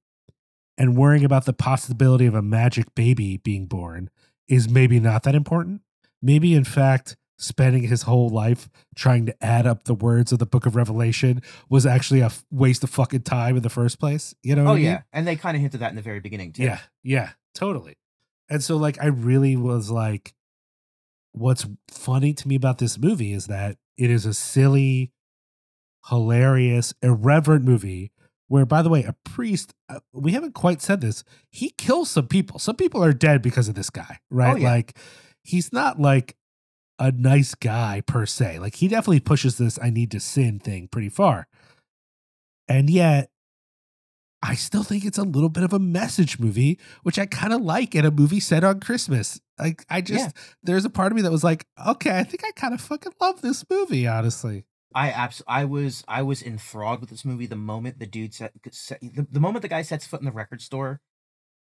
and worrying about the possibility of a magic baby being born is maybe not that important. Maybe in fact spending his whole life trying to add up the words of the book of revelation was actually a f- waste of fucking time in the first place you know what Oh I mean? yeah, and they kind of hinted at that in the very beginning too. Yeah, yeah, totally. And so, like, I really was like, what's funny to me about this movie is that it is a silly, hilarious, irreverent movie. Where, by the way, a priest, uh, we haven't quite said this, he kills some people. Some people are dead because of this guy, right? Oh, yeah. Like, he's not like a nice guy per se. Like, he definitely pushes this I need to sin thing pretty far. And yet, I still think it's a little bit of a message movie, which I kind of like in a movie set on Christmas. Like I just Yeah. there's a part of me that was like, okay, I think I kind of fucking love this movie, honestly. I abs- I was I was enthralled with this movie the moment the dude set, set the, the moment the guy sets foot in the record store,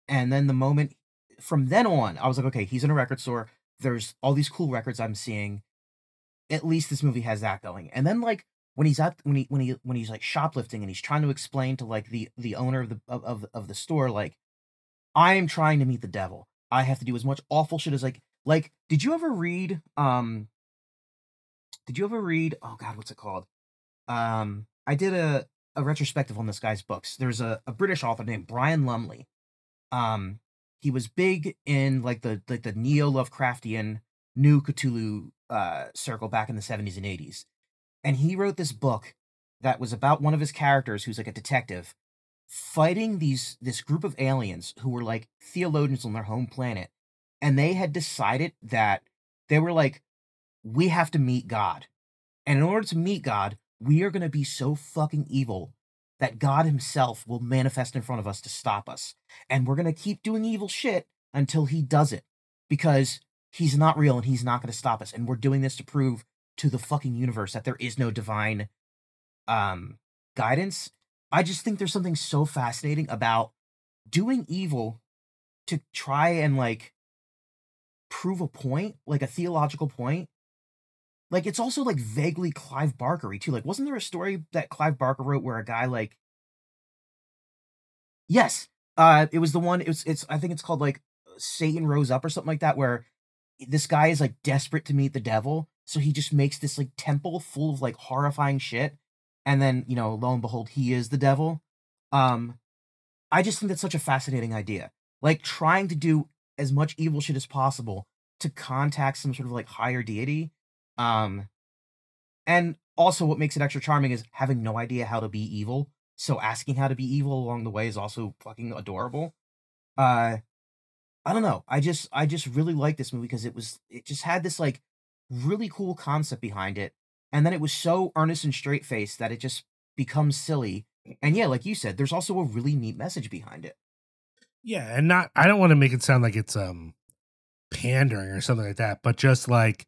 and then the moment from then on, I was like, okay, he's in a record store. There's all these cool records I'm seeing. At least this movie has that going. And then like when he's at when he when he when he's like shoplifting and he's trying to explain to like the the owner of the of of, of the store like, I am trying to meet the devil. I have to do as much awful shit as like like. Did you ever read um did you ever read oh god what's it called um i did a a retrospective on this guy's books there's a, a british author named brian lumley um he was big in like the like the neo lovecraftian new cthulhu uh circle back in the 70s and 80s and he wrote this book that was about one of his characters who's like a detective fighting these this group of aliens who were like theologians on their home planet and they had decided that they were like we have to meet God. And in order to meet God, we are going to be so fucking evil that God himself will manifest in front of us to stop us. And we're going to keep doing evil shit until he does it because he's not real and he's not going to stop us. And we're doing this to prove to the fucking universe that there is no divine um guidance. I just think there's something so fascinating about doing evil to try and like prove a point, like a theological point. Like it's also like vaguely Clive Barkery too. Like, wasn't there a story that Clive Barker wrote where a guy like Yes. Uh it was the one it was it's I think it's called like Satan Rose Up or something like that, where this guy is like desperate to meet the devil. So he just makes this like temple full of like horrifying shit. And then, you know, lo and behold, he is the devil. Um, I just think that's such a fascinating idea. Like trying to do as much evil shit as possible to contact some sort of like higher deity. Um, and also what makes it extra charming is having no idea how to be evil. So asking how to be evil along the way is also fucking adorable. Uh, I don't know. I just I just really like this movie because it was it just had this like really cool concept behind it, and then it was so earnest and straight faced that it just becomes silly. And yeah, like you said, there's also a really neat message behind it. Yeah, and not I don't want to make it sound like it's um pandering or something like that, but just like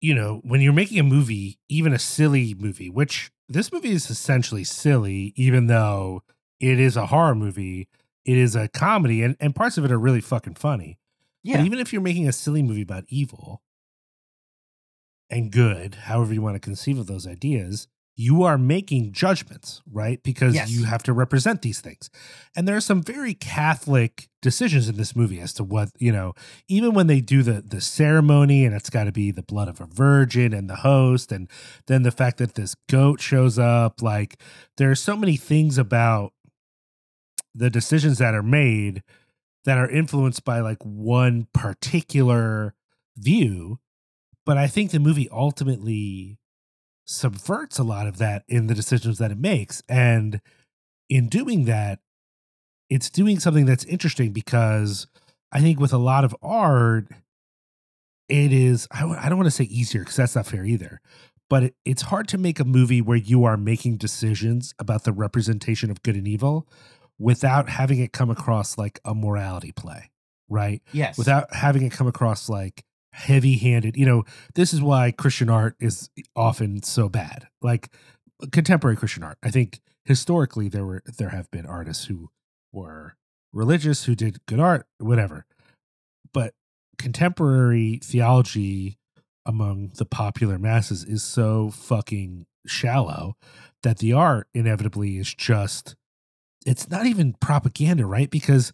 you know, when you're making a movie, even a silly movie, which this movie is essentially silly, even though it is a horror movie, it is a comedy, and, and parts of it are really fucking funny. Yeah, But even if you're making a silly movie about evil and good, however you want to conceive of those ideas, you are making judgments, right? Because Yes. you have to represent these things. And there are some very Catholic decisions in this movie as to what, you know, even when they do the the ceremony and it's got to be the blood of a virgin and the host and then the fact that this goat shows up, like there are so many things about the decisions that are made that are influenced by like one particular view but i think the movie ultimately subverts a lot of that in the decisions that it makes and in doing that it's doing something that's interesting because I think with a lot of art, it is, I, w- I don't want to say easier because that's not fair either, but it, it's hard to make a movie where you are making decisions about the representation of good and evil without having it come across like a morality play, right? Yes. Without having it come across like heavy handed. You know, this is why Christian art is often so bad. Like contemporary Christian art. I think historically there were there have been artists who were religious who did good art, whatever. But contemporary theology among the popular masses is so fucking shallow that the art inevitably is just it's not even propaganda, right? Because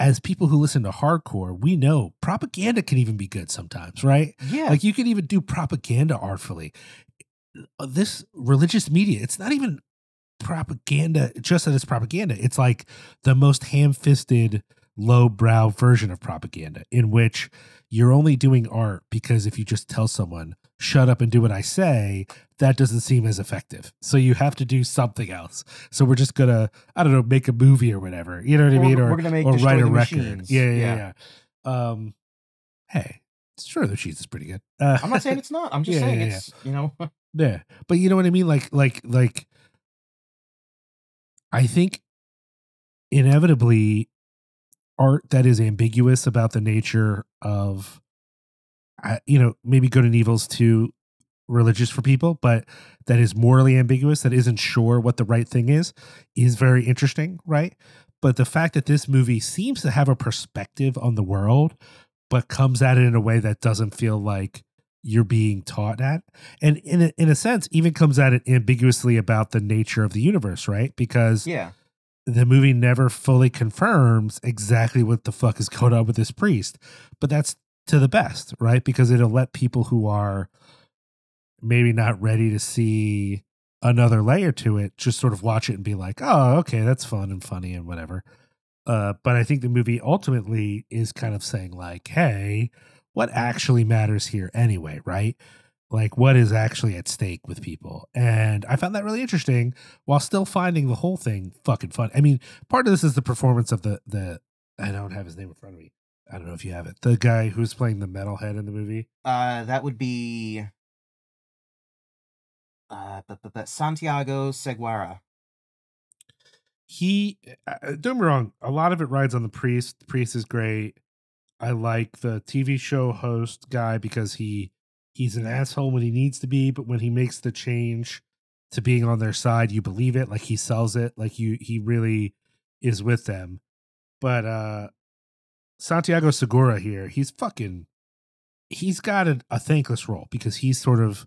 as people who listen to hardcore, we know propaganda can even be good sometimes, right? Yeah. Like you can even do propaganda artfully. Uh, This religious media, it's not even propaganda, just that it's propaganda. It's like the most ham fisted, low-brow version of propaganda in which you're only doing art because if you just tell someone, shut up and do what I say, that doesn't seem as effective. So you have to do something else. So we're just gonna, I don't know, make a movie or whatever. You know what I Or mean? we're gonna make or write a the record. Machines. Yeah, yeah, Yeah. yeah. Um, hey, sure, the cheese is pretty good. Uh, I'm not saying it's not. I'm *laughs* just Yeah, saying yeah. it's you know. *laughs* yeah, but you know what I mean. Like, like, like. I think inevitably, art that is ambiguous about the nature of, you know, maybe good and evil's too religious for people, but that is morally ambiguous, that isn't sure what the right thing is, is very interesting, right? But the fact that this movie seems to have a perspective on the world, but comes at it in a way that doesn't feel like you're being taught at, and in a, in a sense, even comes at it ambiguously about the nature of the universe, right? Because Yeah. the movie never fully confirms exactly what the fuck is going on with this priest. But that's to the best, right? Because it'll let people who are maybe not ready to see another layer to it just sort of watch it and be like, oh, okay, that's fun and funny and whatever. Uh, but I think the movie ultimately is kind of saying, like, hey, what actually matters here anyway, right? Like, what is actually at stake with people? And I found that really interesting while still finding the whole thing fucking fun. I mean, part of this is the performance of the, the, I don't have his name in front of me. I don't know if you have it. The guy who's playing the metalhead in the movie. Uh, that would be uh, but, but, but Santiago Segura. he uh, don't get me wrong a lot of it rides on the priest the priest is great i like the tv show host guy because he he's an asshole when he needs to be but when he makes the change to being on their side you believe it like he sells it like you he really is with them but uh santiago segura here he's fucking he's got a, a thankless role because he's sort of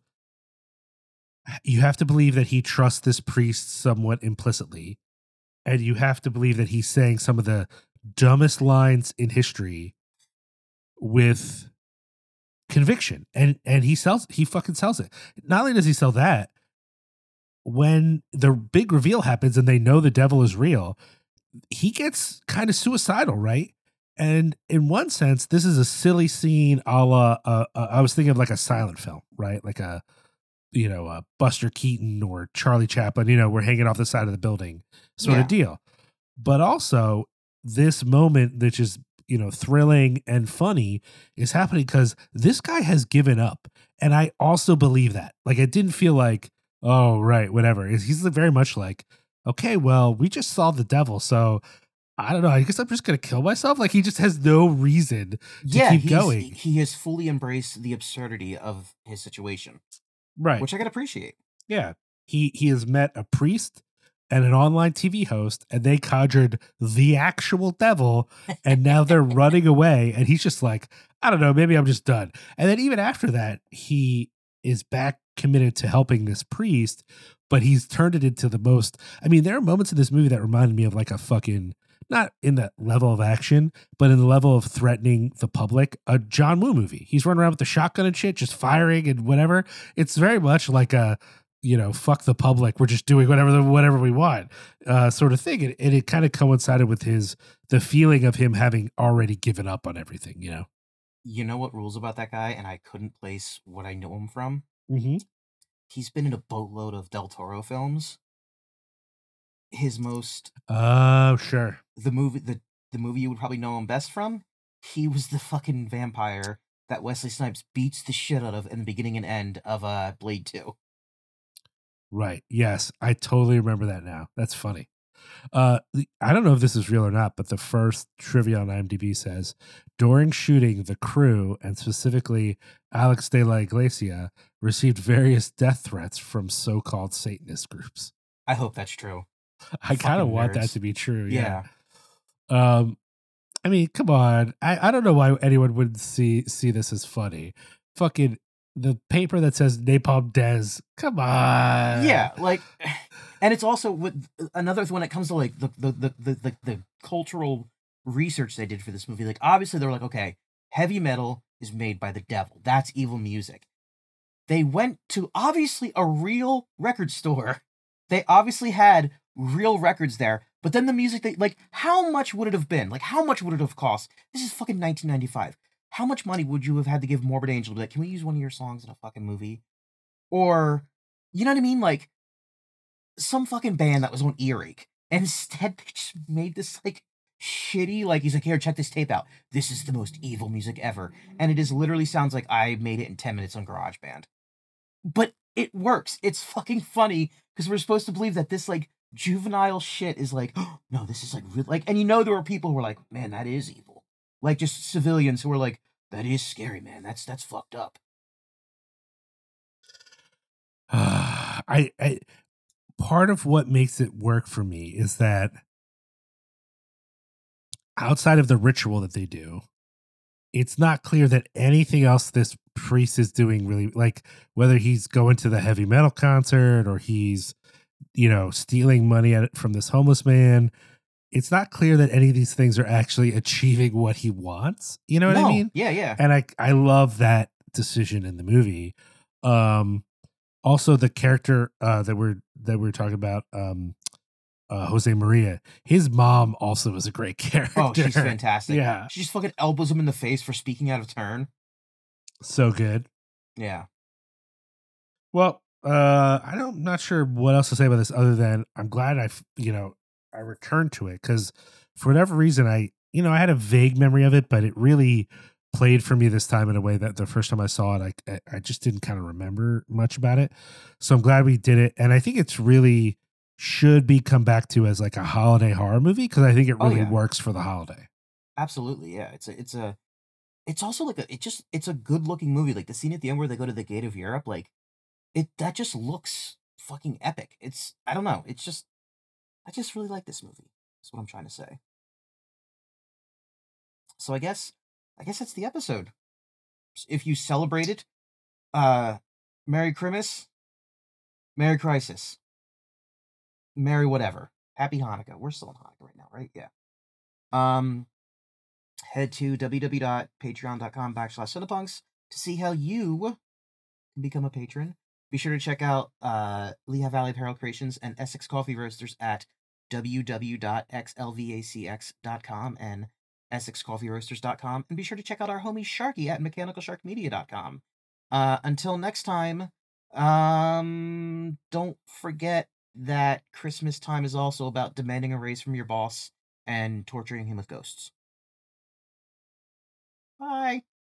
you have to believe that he trusts this priest somewhat implicitly and you have to believe that he's saying some of the dumbest lines in history with conviction. And and he sells he fucking sells it. Not only does he sell that when the big reveal happens and they know the devil is real he gets kind of suicidal right and in one sense this is a silly scene a la uh, uh, i was thinking of like a silent film right? Like a you know uh, buster keaton or charlie chaplin you know we're hanging off the side of the building sort Yeah. of deal. But also this moment which is you know thrilling and funny is happening because this guy has given up. And i also believe that. Like it didn't feel like oh right whatever. He's very much like okay well we just saw the devil so i don't know i guess i'm just gonna kill myself like he just has no reason to yeah, keep going He has fully embraced the absurdity of his situation, right which I can appreciate. Yeah. He he has met a priest and an online TV host and they conjured the actual devil and now they're running away and he's just like, I don't know, maybe I'm just done. And then even after that, he is back committed to helping this priest, but he's turned it into the most I mean, there are moments in this movie that reminded me of like a fucking not in the level of action, but in the level of threatening the public, a John Woo movie. He's running around with the shotgun and shit, just firing and whatever. It's very much like a, you know, fuck the public. We're just doing whatever the, whatever we want, uh, sort of thing. And, and it kind of coincided with his the feeling of him having already given up on everything. You know. You know what rules about that guy, and I couldn't place what I know him from. Mm-hmm. He's been in a boatload of Del Toro films, his most Oh, sure. the movie the the movie you would probably know him best from. He was the fucking vampire that Wesley Snipes beats the shit out of in the beginning and end of uh Blade Two. Right. Yes, I totally remember that now. That's funny. Uh, I don't know if this is real or not, but the first trivia on IMDb says during shooting, the crew and specifically Alex de la Iglesia received various death threats from so-called Satanist groups. I hope that's true. *laughs* I kind of want that to be true. Yeah. Yeah. Um, I mean, come on. I, I don't know why anyone would see see this as funny. Fucking the paper that says Napalm Death. Come on. yeah, like, *sighs* and it's also with another when it comes to like the the the the, the, the cultural research they did for this movie. Like, obviously, they're like, okay, heavy metal is made by the devil. That's evil music. They went to obviously a real record store. They obviously had real records there. But then the music they like, how much would it have been? Like, how much would it have cost? This is fucking 1995. How much money would you have had to give Morbid Angel to like, can we use one of your songs in a fucking movie? Or, you know what I mean? Like, some fucking band that was on Earache. And instead, they just made this like shitty, like, he's like, here, check this tape out. This is the most evil music ever. And it is literally sounds like I made it in 10 minutes on GarageBand. But it works. It's fucking funny because we're supposed to believe that this like juvenile shit is like, oh, *gasps* no, this is like real. Like, and you know, there were people who were like, man, that is evil. Like, just civilians who were like, that is scary, man. That's that's fucked up. *sighs* I, I part of what makes it work for me is that outside of the ritual that they do, it's not clear that anything else this priest is doing really like whether he's going to the heavy metal concert or he's you know stealing money at, from this homeless man it's not clear that any of these things are actually achieving what he wants you know what i mean Yeah, yeah. and I I love that decision in the movie. Um, also the character uh, that we're that we're talking about, um, uh, Jose Maria. His mom also is a great *laughs* character. Oh, she's fantastic. Yeah, She just fucking elbows him in the face for speaking out of turn. so good. Yeah. Well, uh, I don't, I'm not sure what else to say about this other than I'm glad I, you know, I returned to it because for whatever reason I, you know, I had a vague memory of it, but it really played for me this time in a way that the first time I saw it, I, I- just didn't kind of remember much about it. So I'm glad we did it, and I think it's really should be come back to as like a holiday horror movie because I think it Oh, really yeah. works for the holiday. Absolutely, yeah. It's a, it's a, it's also like a, it just, it's a good looking movie. Like the scene at the end where they go to the gate of Europe, like it, that just looks fucking epic. It's, I don't know, it's just, I just really like this movie. That's what I'm trying to say. So I guess, I guess that's the episode. If you celebrate it, uh, Merry Christmas, Merry Crisis, Merry whatever, Happy Hanukkah. We're still in Hanukkah right now, right? Yeah. Um, head to www.patreon.com backslash cinepunx to see how you can become a patron. Be sure to check out uh, Lehigh Valley Apparel Creations and Essex Coffee Roasters at www.xlvacx.com and essexcoffeeroasters.com. And be sure to check out our homie Sharky at mechanicalsharkmedia.com. Uh, until next time, um, don't forget that Christmas time is also about demanding a raise from your boss and torturing him with ghosts. Bye.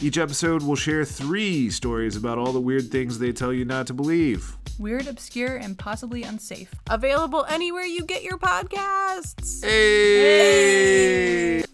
Each episode will share three stories about all the weird things they tell you not to believe. Weird, obscure, and possibly unsafe. Available anywhere you get your podcasts. Hey!